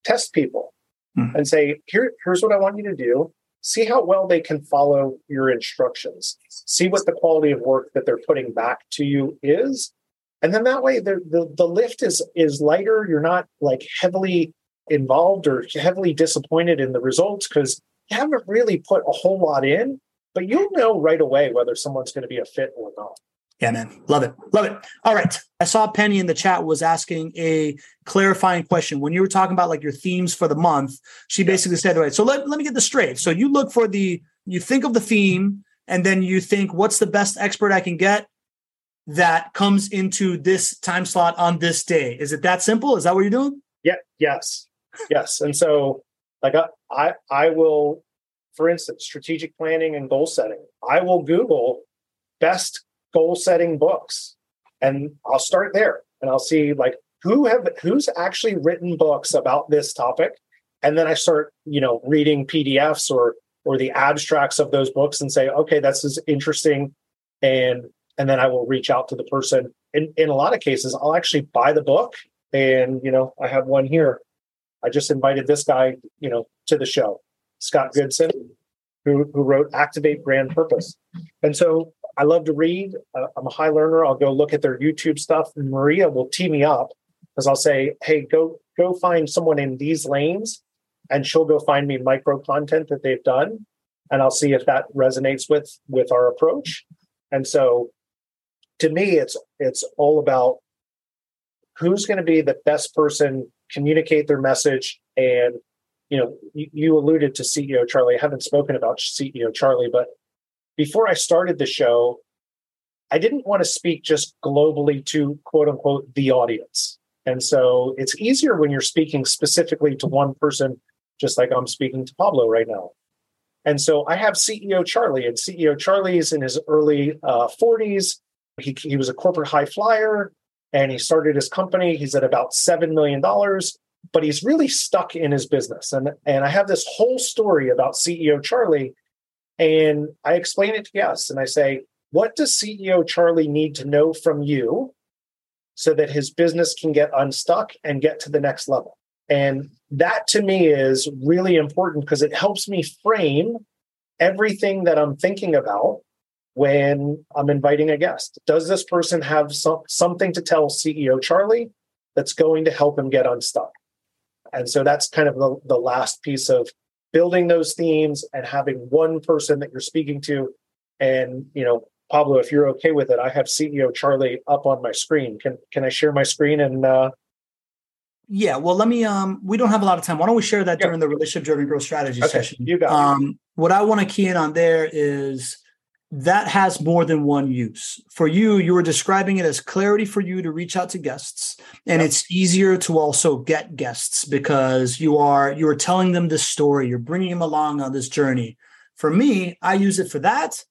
test people mm. and say, Here, here's what I want you to do. See how well they can follow your instructions. See what the quality of work that they're putting back to you is. And then that way the, the, the lift is is lighter. You're not like heavily involved or heavily disappointed in the results because you haven't really put a whole lot in, but you'll know right away whether someone's going to be a fit or not. Yeah, man. Love it. Love it. All right. I saw Penny in the chat was asking a clarifying question. When you were talking about like your themes for the month, she basically said, all right, so let, let me get this straight. So you look for the, you think of the theme, and then you think, what's the best expert I can get that comes into this time slot on this day? Is it that simple? Is that what you're doing? Yeah. Yes. Yes. And so like I, I, I will, for instance, strategic planning and goal setting. I will Google best goal setting books. And i'll start there and i'll see like who have who's actually written books about this topic? And then i start you know reading pdfs or or the abstracts of those books and say okay this is interesting and and then i will reach out to the person. In in a lot of cases i'll actually buy the book and you know i have one here. I just invited this guy you know to the show scott goodson who, who wrote activate brand purpose. And so I love to read. Uh, I'm a high learner. I'll go look at their YouTube stuff. And Maria will tee me up because I'll say, "Hey, go go find someone in these lanes," and she'll go find me micro content that they've done, and I'll see if that resonates with with our approach. And so, to me, it's it's all about who's going to be the best person communicate their message and you know you, you alluded to ceo charlie i haven't spoken about ceo charlie but before I started the show, I didn't want to speak just globally to quote unquote the audience. And so it's easier when you're speaking specifically to one person, just like I'm speaking to Pablo right now. And so I have CEO Charlie, and CEO Charlie is in his early uh, 40s. He, he was a corporate high flyer and he started his company. He's at about $7 million, but he's really stuck in his business. And, and I have this whole story about CEO Charlie and I explain it to guests and I say, what does CEO Charlie need to know from you so that his business can get unstuck and get to the next level? And that to me is really important because it helps me frame everything that I'm thinking about when I'm inviting a guest. Does this person have some, something to tell CEO Charlie that's going to help him get unstuck? And so that's kind of the, the last piece of building those themes and having one person that you're speaking to. And, you know, Pablo, if you're okay with it, I have CEO Charlie up on my screen. Can can I share my screen and uh yeah, well, let me. Um, we don't have a lot of time. Why don't we share that yeah. during the relationship driven growth strategy okay, session? You got um, What I want to key in on there is that has more than one use. For you, you were describing it as clarity for you to reach out to guests, and yep. it's easier to also get guests because you are you are telling them this story, you're bringing them along on this journey. For me, I use it for that.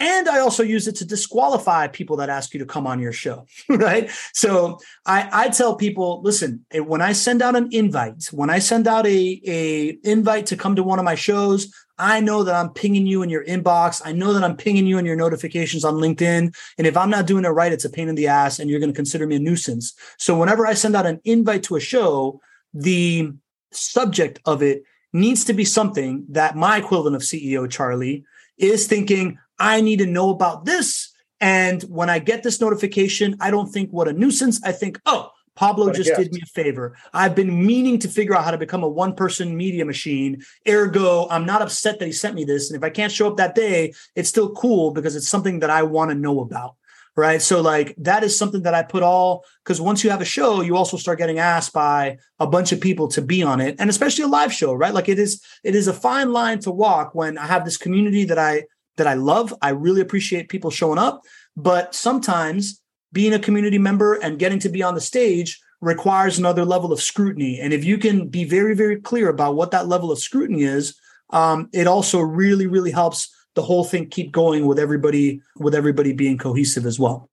And I also use it to disqualify people that ask you to come on your show, right? So I, I tell people, listen, eh, when I send out an invite, when I send out a, a invite to come to one of my shows, I know that I'm pinging you in your inbox. I know that I'm pinging you in your notifications on LinkedIn. And if I'm not doing it right, it's a pain in the ass and you're going to consider me a nuisance. So whenever I send out an invite to a show, the subject of it needs to be something that my equivalent of CEO Charlie is thinking, I need to know about this. And when I get this notification, I don't think what a nuisance. I think, oh, Pablo just did me a favor. I've been meaning to figure out how to become a one person media machine. Ergo, I'm not upset that he sent me this. And if I can't show up that day, it's still cool because it's something that I want to know about. Right. So, like, that is something that I put all because once you have a show, you also start getting asked by a bunch of people to be on it. And especially a live show, right? Like, it is, it is a fine line to walk when I have this community that I, that I love. I really appreciate people showing up. But sometimes being a community member and getting to be on the stage requires another level of scrutiny. And if you can be very, very clear about what that level of scrutiny is, um, it also really, really helps the whole thing keep going with everybody, with everybody being cohesive as well.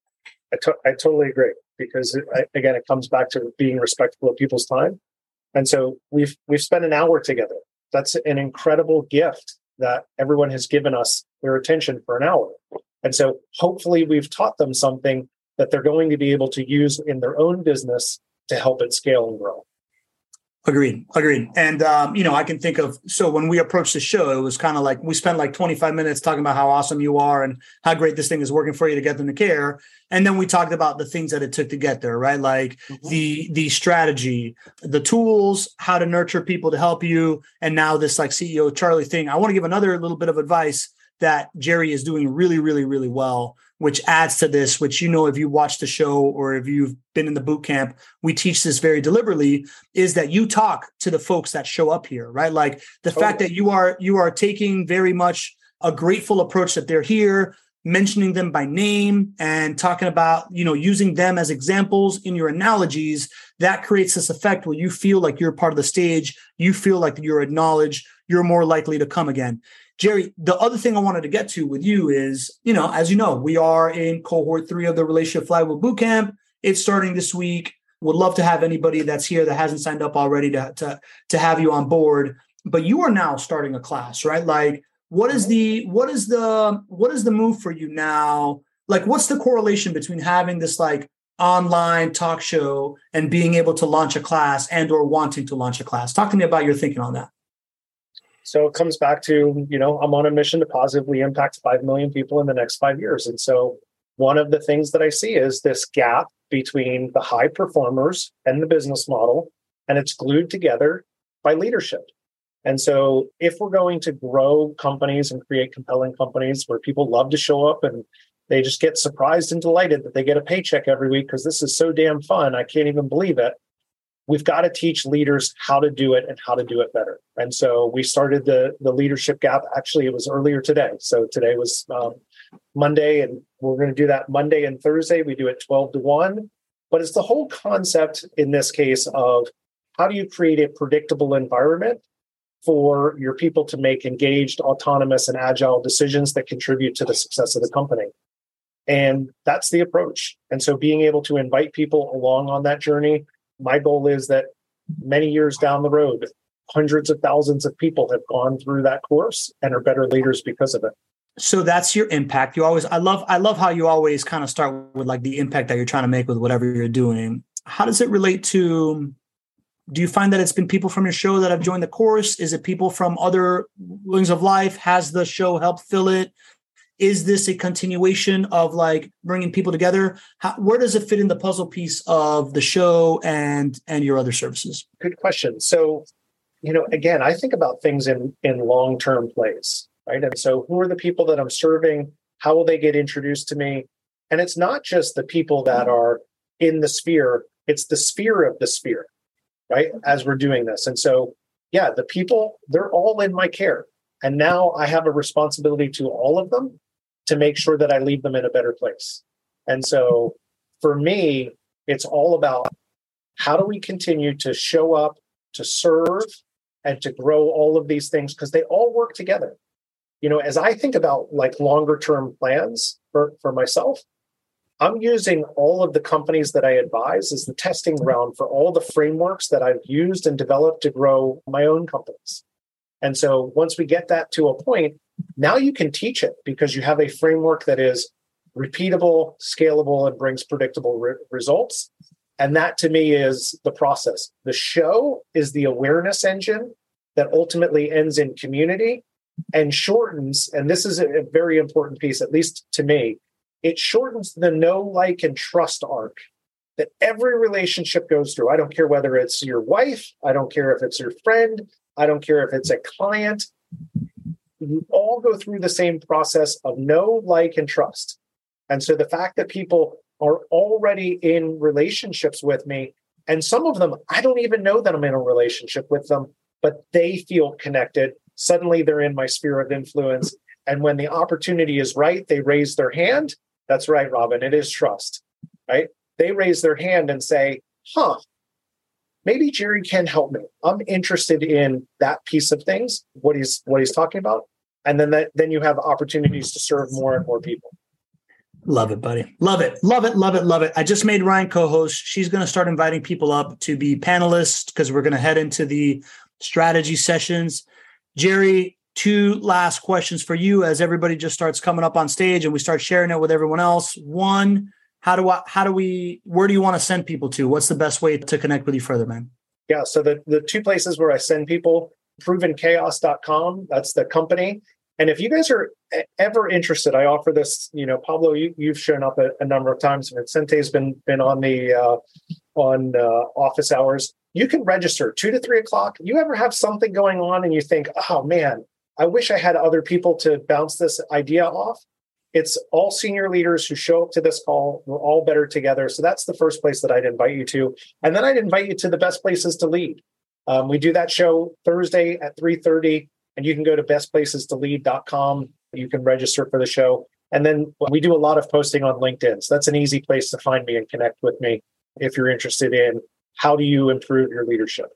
I, to- I totally agree because it, I, again, it comes back to being respectful of people's time. And so we've we've spent an hour together. That's an incredible gift that everyone has given us their attention for an hour. And so hopefully we've taught them something that they're going to be able to use in their own business to help it scale and grow. Agreed. Agreed. And um, you know, I can think of so when we approached the show, it was kind of like we spent like 25 minutes talking about how awesome you are and how great this thing is working for you to get them to care. And then we talked about the things that it took to get there, right? Like mm-hmm. the the strategy, the tools, how to nurture people to help you, and now this like CEO Charlie thing. I want to give another little bit of advice that Jerry is doing really, really, really well which adds to this, which you know, if you watch the show or if you've been in the boot camp, we teach this very deliberately, is that you talk to the folks that show up here, right? Like the totally. fact that you are you are taking very much a grateful approach that they're here, mentioning them by name and talking about, you know, using them as examples in your analogies, that creates this effect where you feel like you're part of the stage, you feel like you're acknowledged, you're more likely to come again. Jerry, the other thing I wanted to get to with you is, you know, as you know, we are in cohort three of the Relationship Flywheel Bootcamp. It's starting this week. Would love to have anybody that's here that hasn't signed up already to, to, to have you on board. But you are now starting a class, right? Like, what is mm-hmm. the what is the what is the move for you now? Like, what's the correlation between having this like online talk show and being able to launch a class and or wanting to launch a class? Talk to me about your thinking on that. So it comes back to, you know, I'm on a mission to positively impact 5 million people in the next five years. And so one of the things that I see is this gap between the high performers and the business model, and it's glued together by leadership. And so if we're going to grow companies and create compelling companies where people love to show up and they just get surprised and delighted that they get a paycheck every week because this is so damn fun, I can't even believe it we've got to teach leaders how to do it and how to do it better. And so we started the the leadership gap. Actually, it was earlier today. So today was um, Monday, and we're going to do that Monday and Thursday. We do it twelve to one. But it's the whole concept in this case of how do you create a predictable environment for your people to make engaged, autonomous, and agile decisions that contribute to the success of the company. And that's the approach. And so being able to invite people along on that journey my goal is that many years down the road, hundreds of thousands of people have gone through that course and are better leaders because of it. So that's your impact. You always I love I love how you always kind of start with like the impact that you're trying to make with whatever you're doing. How does it relate to do you find that it's been people from your show that have joined the course? Is it people from other wings of life? Has the show helped fill it? Is this a continuation of like bringing people together? How, where does it fit in the puzzle piece of the show and and your other services? Good question. So you know again i think about things in in long term plays right? And so who are the people that i'm serving? How will they get introduced to me? And it's not just the people that are in the sphere it's the sphere of the sphere right as we're doing this. And so yeah the people they're all in my care. And now i have a responsibility to all of them to make sure that I leave them in a better place. And so for me, it's all about how do we continue to show up, to serve, and to grow all of these things because they all work together. You know, as I think about like longer term plans for, for myself, I'm using all of the companies that I advise as the testing ground for all the frameworks that I've used and developed to grow my own companies. And so once we get that to a point, now you can teach it because you have a framework that is repeatable, scalable, and brings predictable re- results. And that to me is the process. The show is the awareness engine that ultimately ends in community and shortens. And this is a very important piece, at least to me. It shortens the know, like, and trust arc that every relationship goes through. I don't care whether it's your wife, I don't care if it's your friend, I don't care if it's a client. You all go through the same process of know, like, and trust. And so the fact that people are already in relationships with me, and some of them, I don't even know that I'm in a relationship with them, but they feel connected. Suddenly they're in my sphere of influence. And when the opportunity is right, they raise their hand. That's right, Robin. It is trust, right? They raise their hand and say, huh, maybe Jerry can help me. I'm interested in that piece of things, what he's what he's talking about. And then that then you have opportunities to serve more and more people. Love it, buddy. Love it. Love it. Love it. Love it. I just made Ryan co host. She's going to start inviting people up to be panelists because we're going to head into the strategy sessions. Jerry, two last questions for you as everybody just starts coming up on stage and we start sharing it with everyone else. One, how do I, how do we, where do you want to send people to? What's the best way to connect with you further, man? Yeah. So the, the two places where I send people, provenchaos.com, that's the company. And if you guys are ever interested, I offer this. You know, Pablo, you, have shown up a, a, number of times. Vincente's been been on the uh, on uh, office hours. You can register two to three o'clock. You ever have something going on and you think, oh man, I wish I had other people to bounce this idea off. It's all senior leaders who show up to this call. We're all better together. So that's the first place that I'd invite you to. And then I'd invite you to the best places to lead. Um, we do that show Thursday at 3:30 and you can go to bestplacestolead.com. You can register for the show. And then we do a lot of posting on LinkedIn. So that's an easy place to find me and connect with me if you're interested in how do you improve your leadership.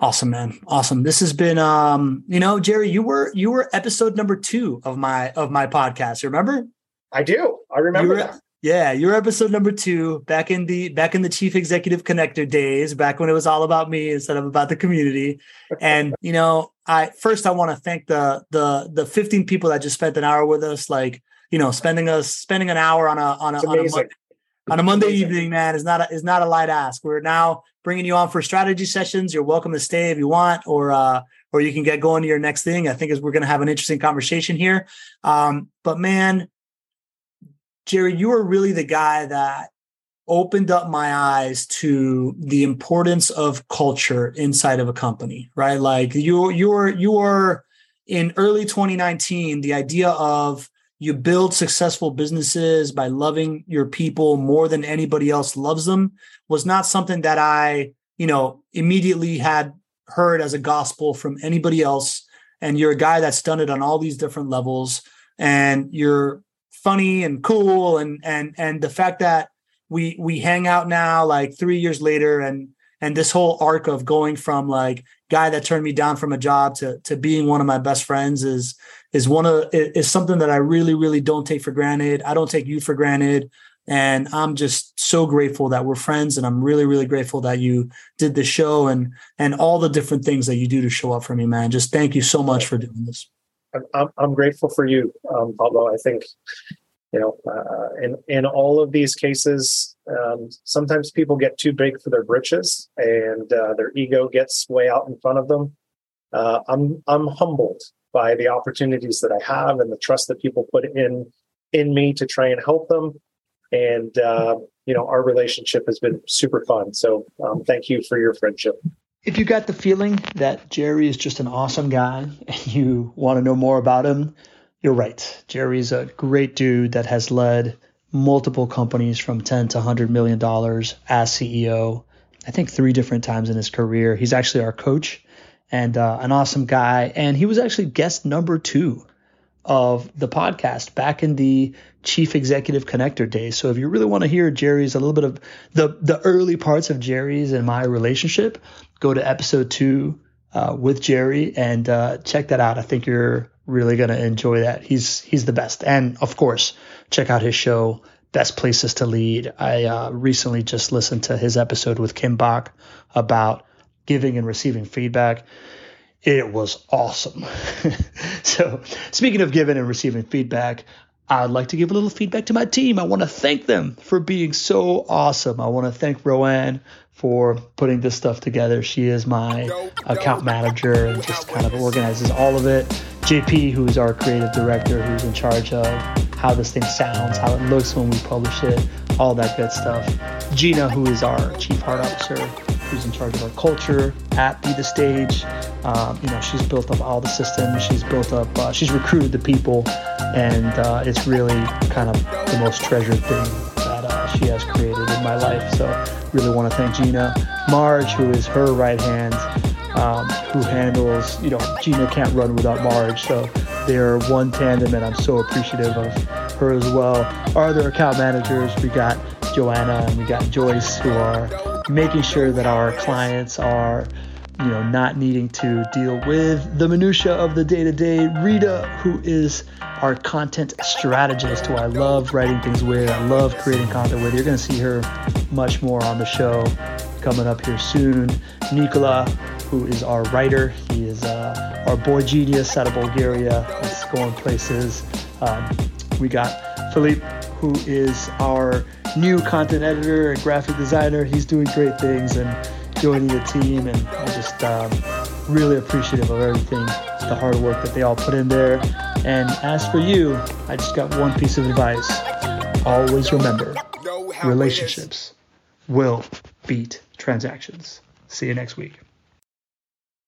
Awesome, man. Awesome. This has been um, you know, Jerry, you were you were episode number two of my of my podcast. Remember? I do. I remember that. Yeah, your episode number two, back in the back in the chief executive connector days, back when it was all about me instead of about the community. And you know, I first I want to thank the the the 15 people that just spent an hour with us, like you know, spending us spending an hour on a on a, on a Monday, on a Monday evening, man, is not a, is not a light ask. We're now bringing you on for strategy sessions. You're welcome to stay if you want, or uh, or you can get going to your next thing. I think is we're going to have an interesting conversation here. Um, but man, Jerry, you are really the guy that opened up my eyes to the importance of culture inside of a company, right? Like you you're you're in early 2019, the idea of you build successful businesses by loving your people more than anybody else loves them was not something that I, you know, immediately had heard as a gospel from anybody else. And you're a guy that's done it on all these different levels. And you're funny and cool and and and the fact that we we hang out now like 3 years later and and this whole arc of going from like guy that turned me down from a job to to being one of my best friends is is one of is something that I really really don't take for granted. I don't take you for granted and I'm just so grateful that we're friends and I'm really really grateful that you did the show and and all the different things that you do to show up for me man. Just thank you so much for doing this. I'm, I'm grateful for you, um, Pablo. I think, you know, uh, in in all of these cases, um, sometimes people get too big for their britches, and uh, their ego gets way out in front of them. Uh, I'm I'm humbled by the opportunities that I have and the trust that people put in in me to try and help them. And uh, you know, our relationship has been super fun. So um, thank you for your friendship. If you got the feeling that Jerry is just an awesome guy and you want to know more about him, you're right. Jerry's a great dude that has led multiple companies from 10 to 100 million dollars as CEO. I think three different times in his career. He's actually our coach and uh, an awesome guy. And he was actually guest number two of the podcast back in the chief executive connector days. So if you really want to hear Jerry's a little bit of the the early parts of Jerry's and my relationship, go to episode two uh, with Jerry and uh, check that out. I think you're really gonna enjoy that. He's he's the best. And of course, check out his show. Best places to lead. I uh, recently just listened to his episode with Kim Bach about giving and receiving feedback it was awesome. so, speaking of giving and receiving feedback, I'd like to give a little feedback to my team. I want to thank them for being so awesome. I want to thank Rowan for putting this stuff together. She is my account manager and just kind of organizes all of it. JP, who is our creative director, who's in charge of how this thing sounds, how it looks when we publish it, all that good stuff. Gina, who is our chief heart officer, who's in charge of our culture at Be the Stage. Um, you know, she's built up all the systems. She's built up. Uh, she's recruited the people, and uh, it's really kind of the most treasured thing that uh, she has created in my life. So, really want to thank Gina, Marge, who is her right hand, um, who handles. You know, Gina can't run without Marge, so they're one tandem, and I'm so appreciative of her as well. Our other account managers, we got Joanna and we got Joyce, who are making sure that our clients are you know not needing to deal with the minutia of the day-to-day. Rita who is our content strategist who i love writing things with i love creating content with. You're going to see her much more on the show coming up here soon. Nicola who is our writer he is uh, our boy genius out of bulgaria that's going places. Um, we got philippe who is our new content editor and graphic designer. He's doing great things and joining the team, and I'm just um, really appreciative of everything, the hard work that they all put in there. And as for you, I just got one piece of advice. Always remember, relationships will beat transactions. See you next week.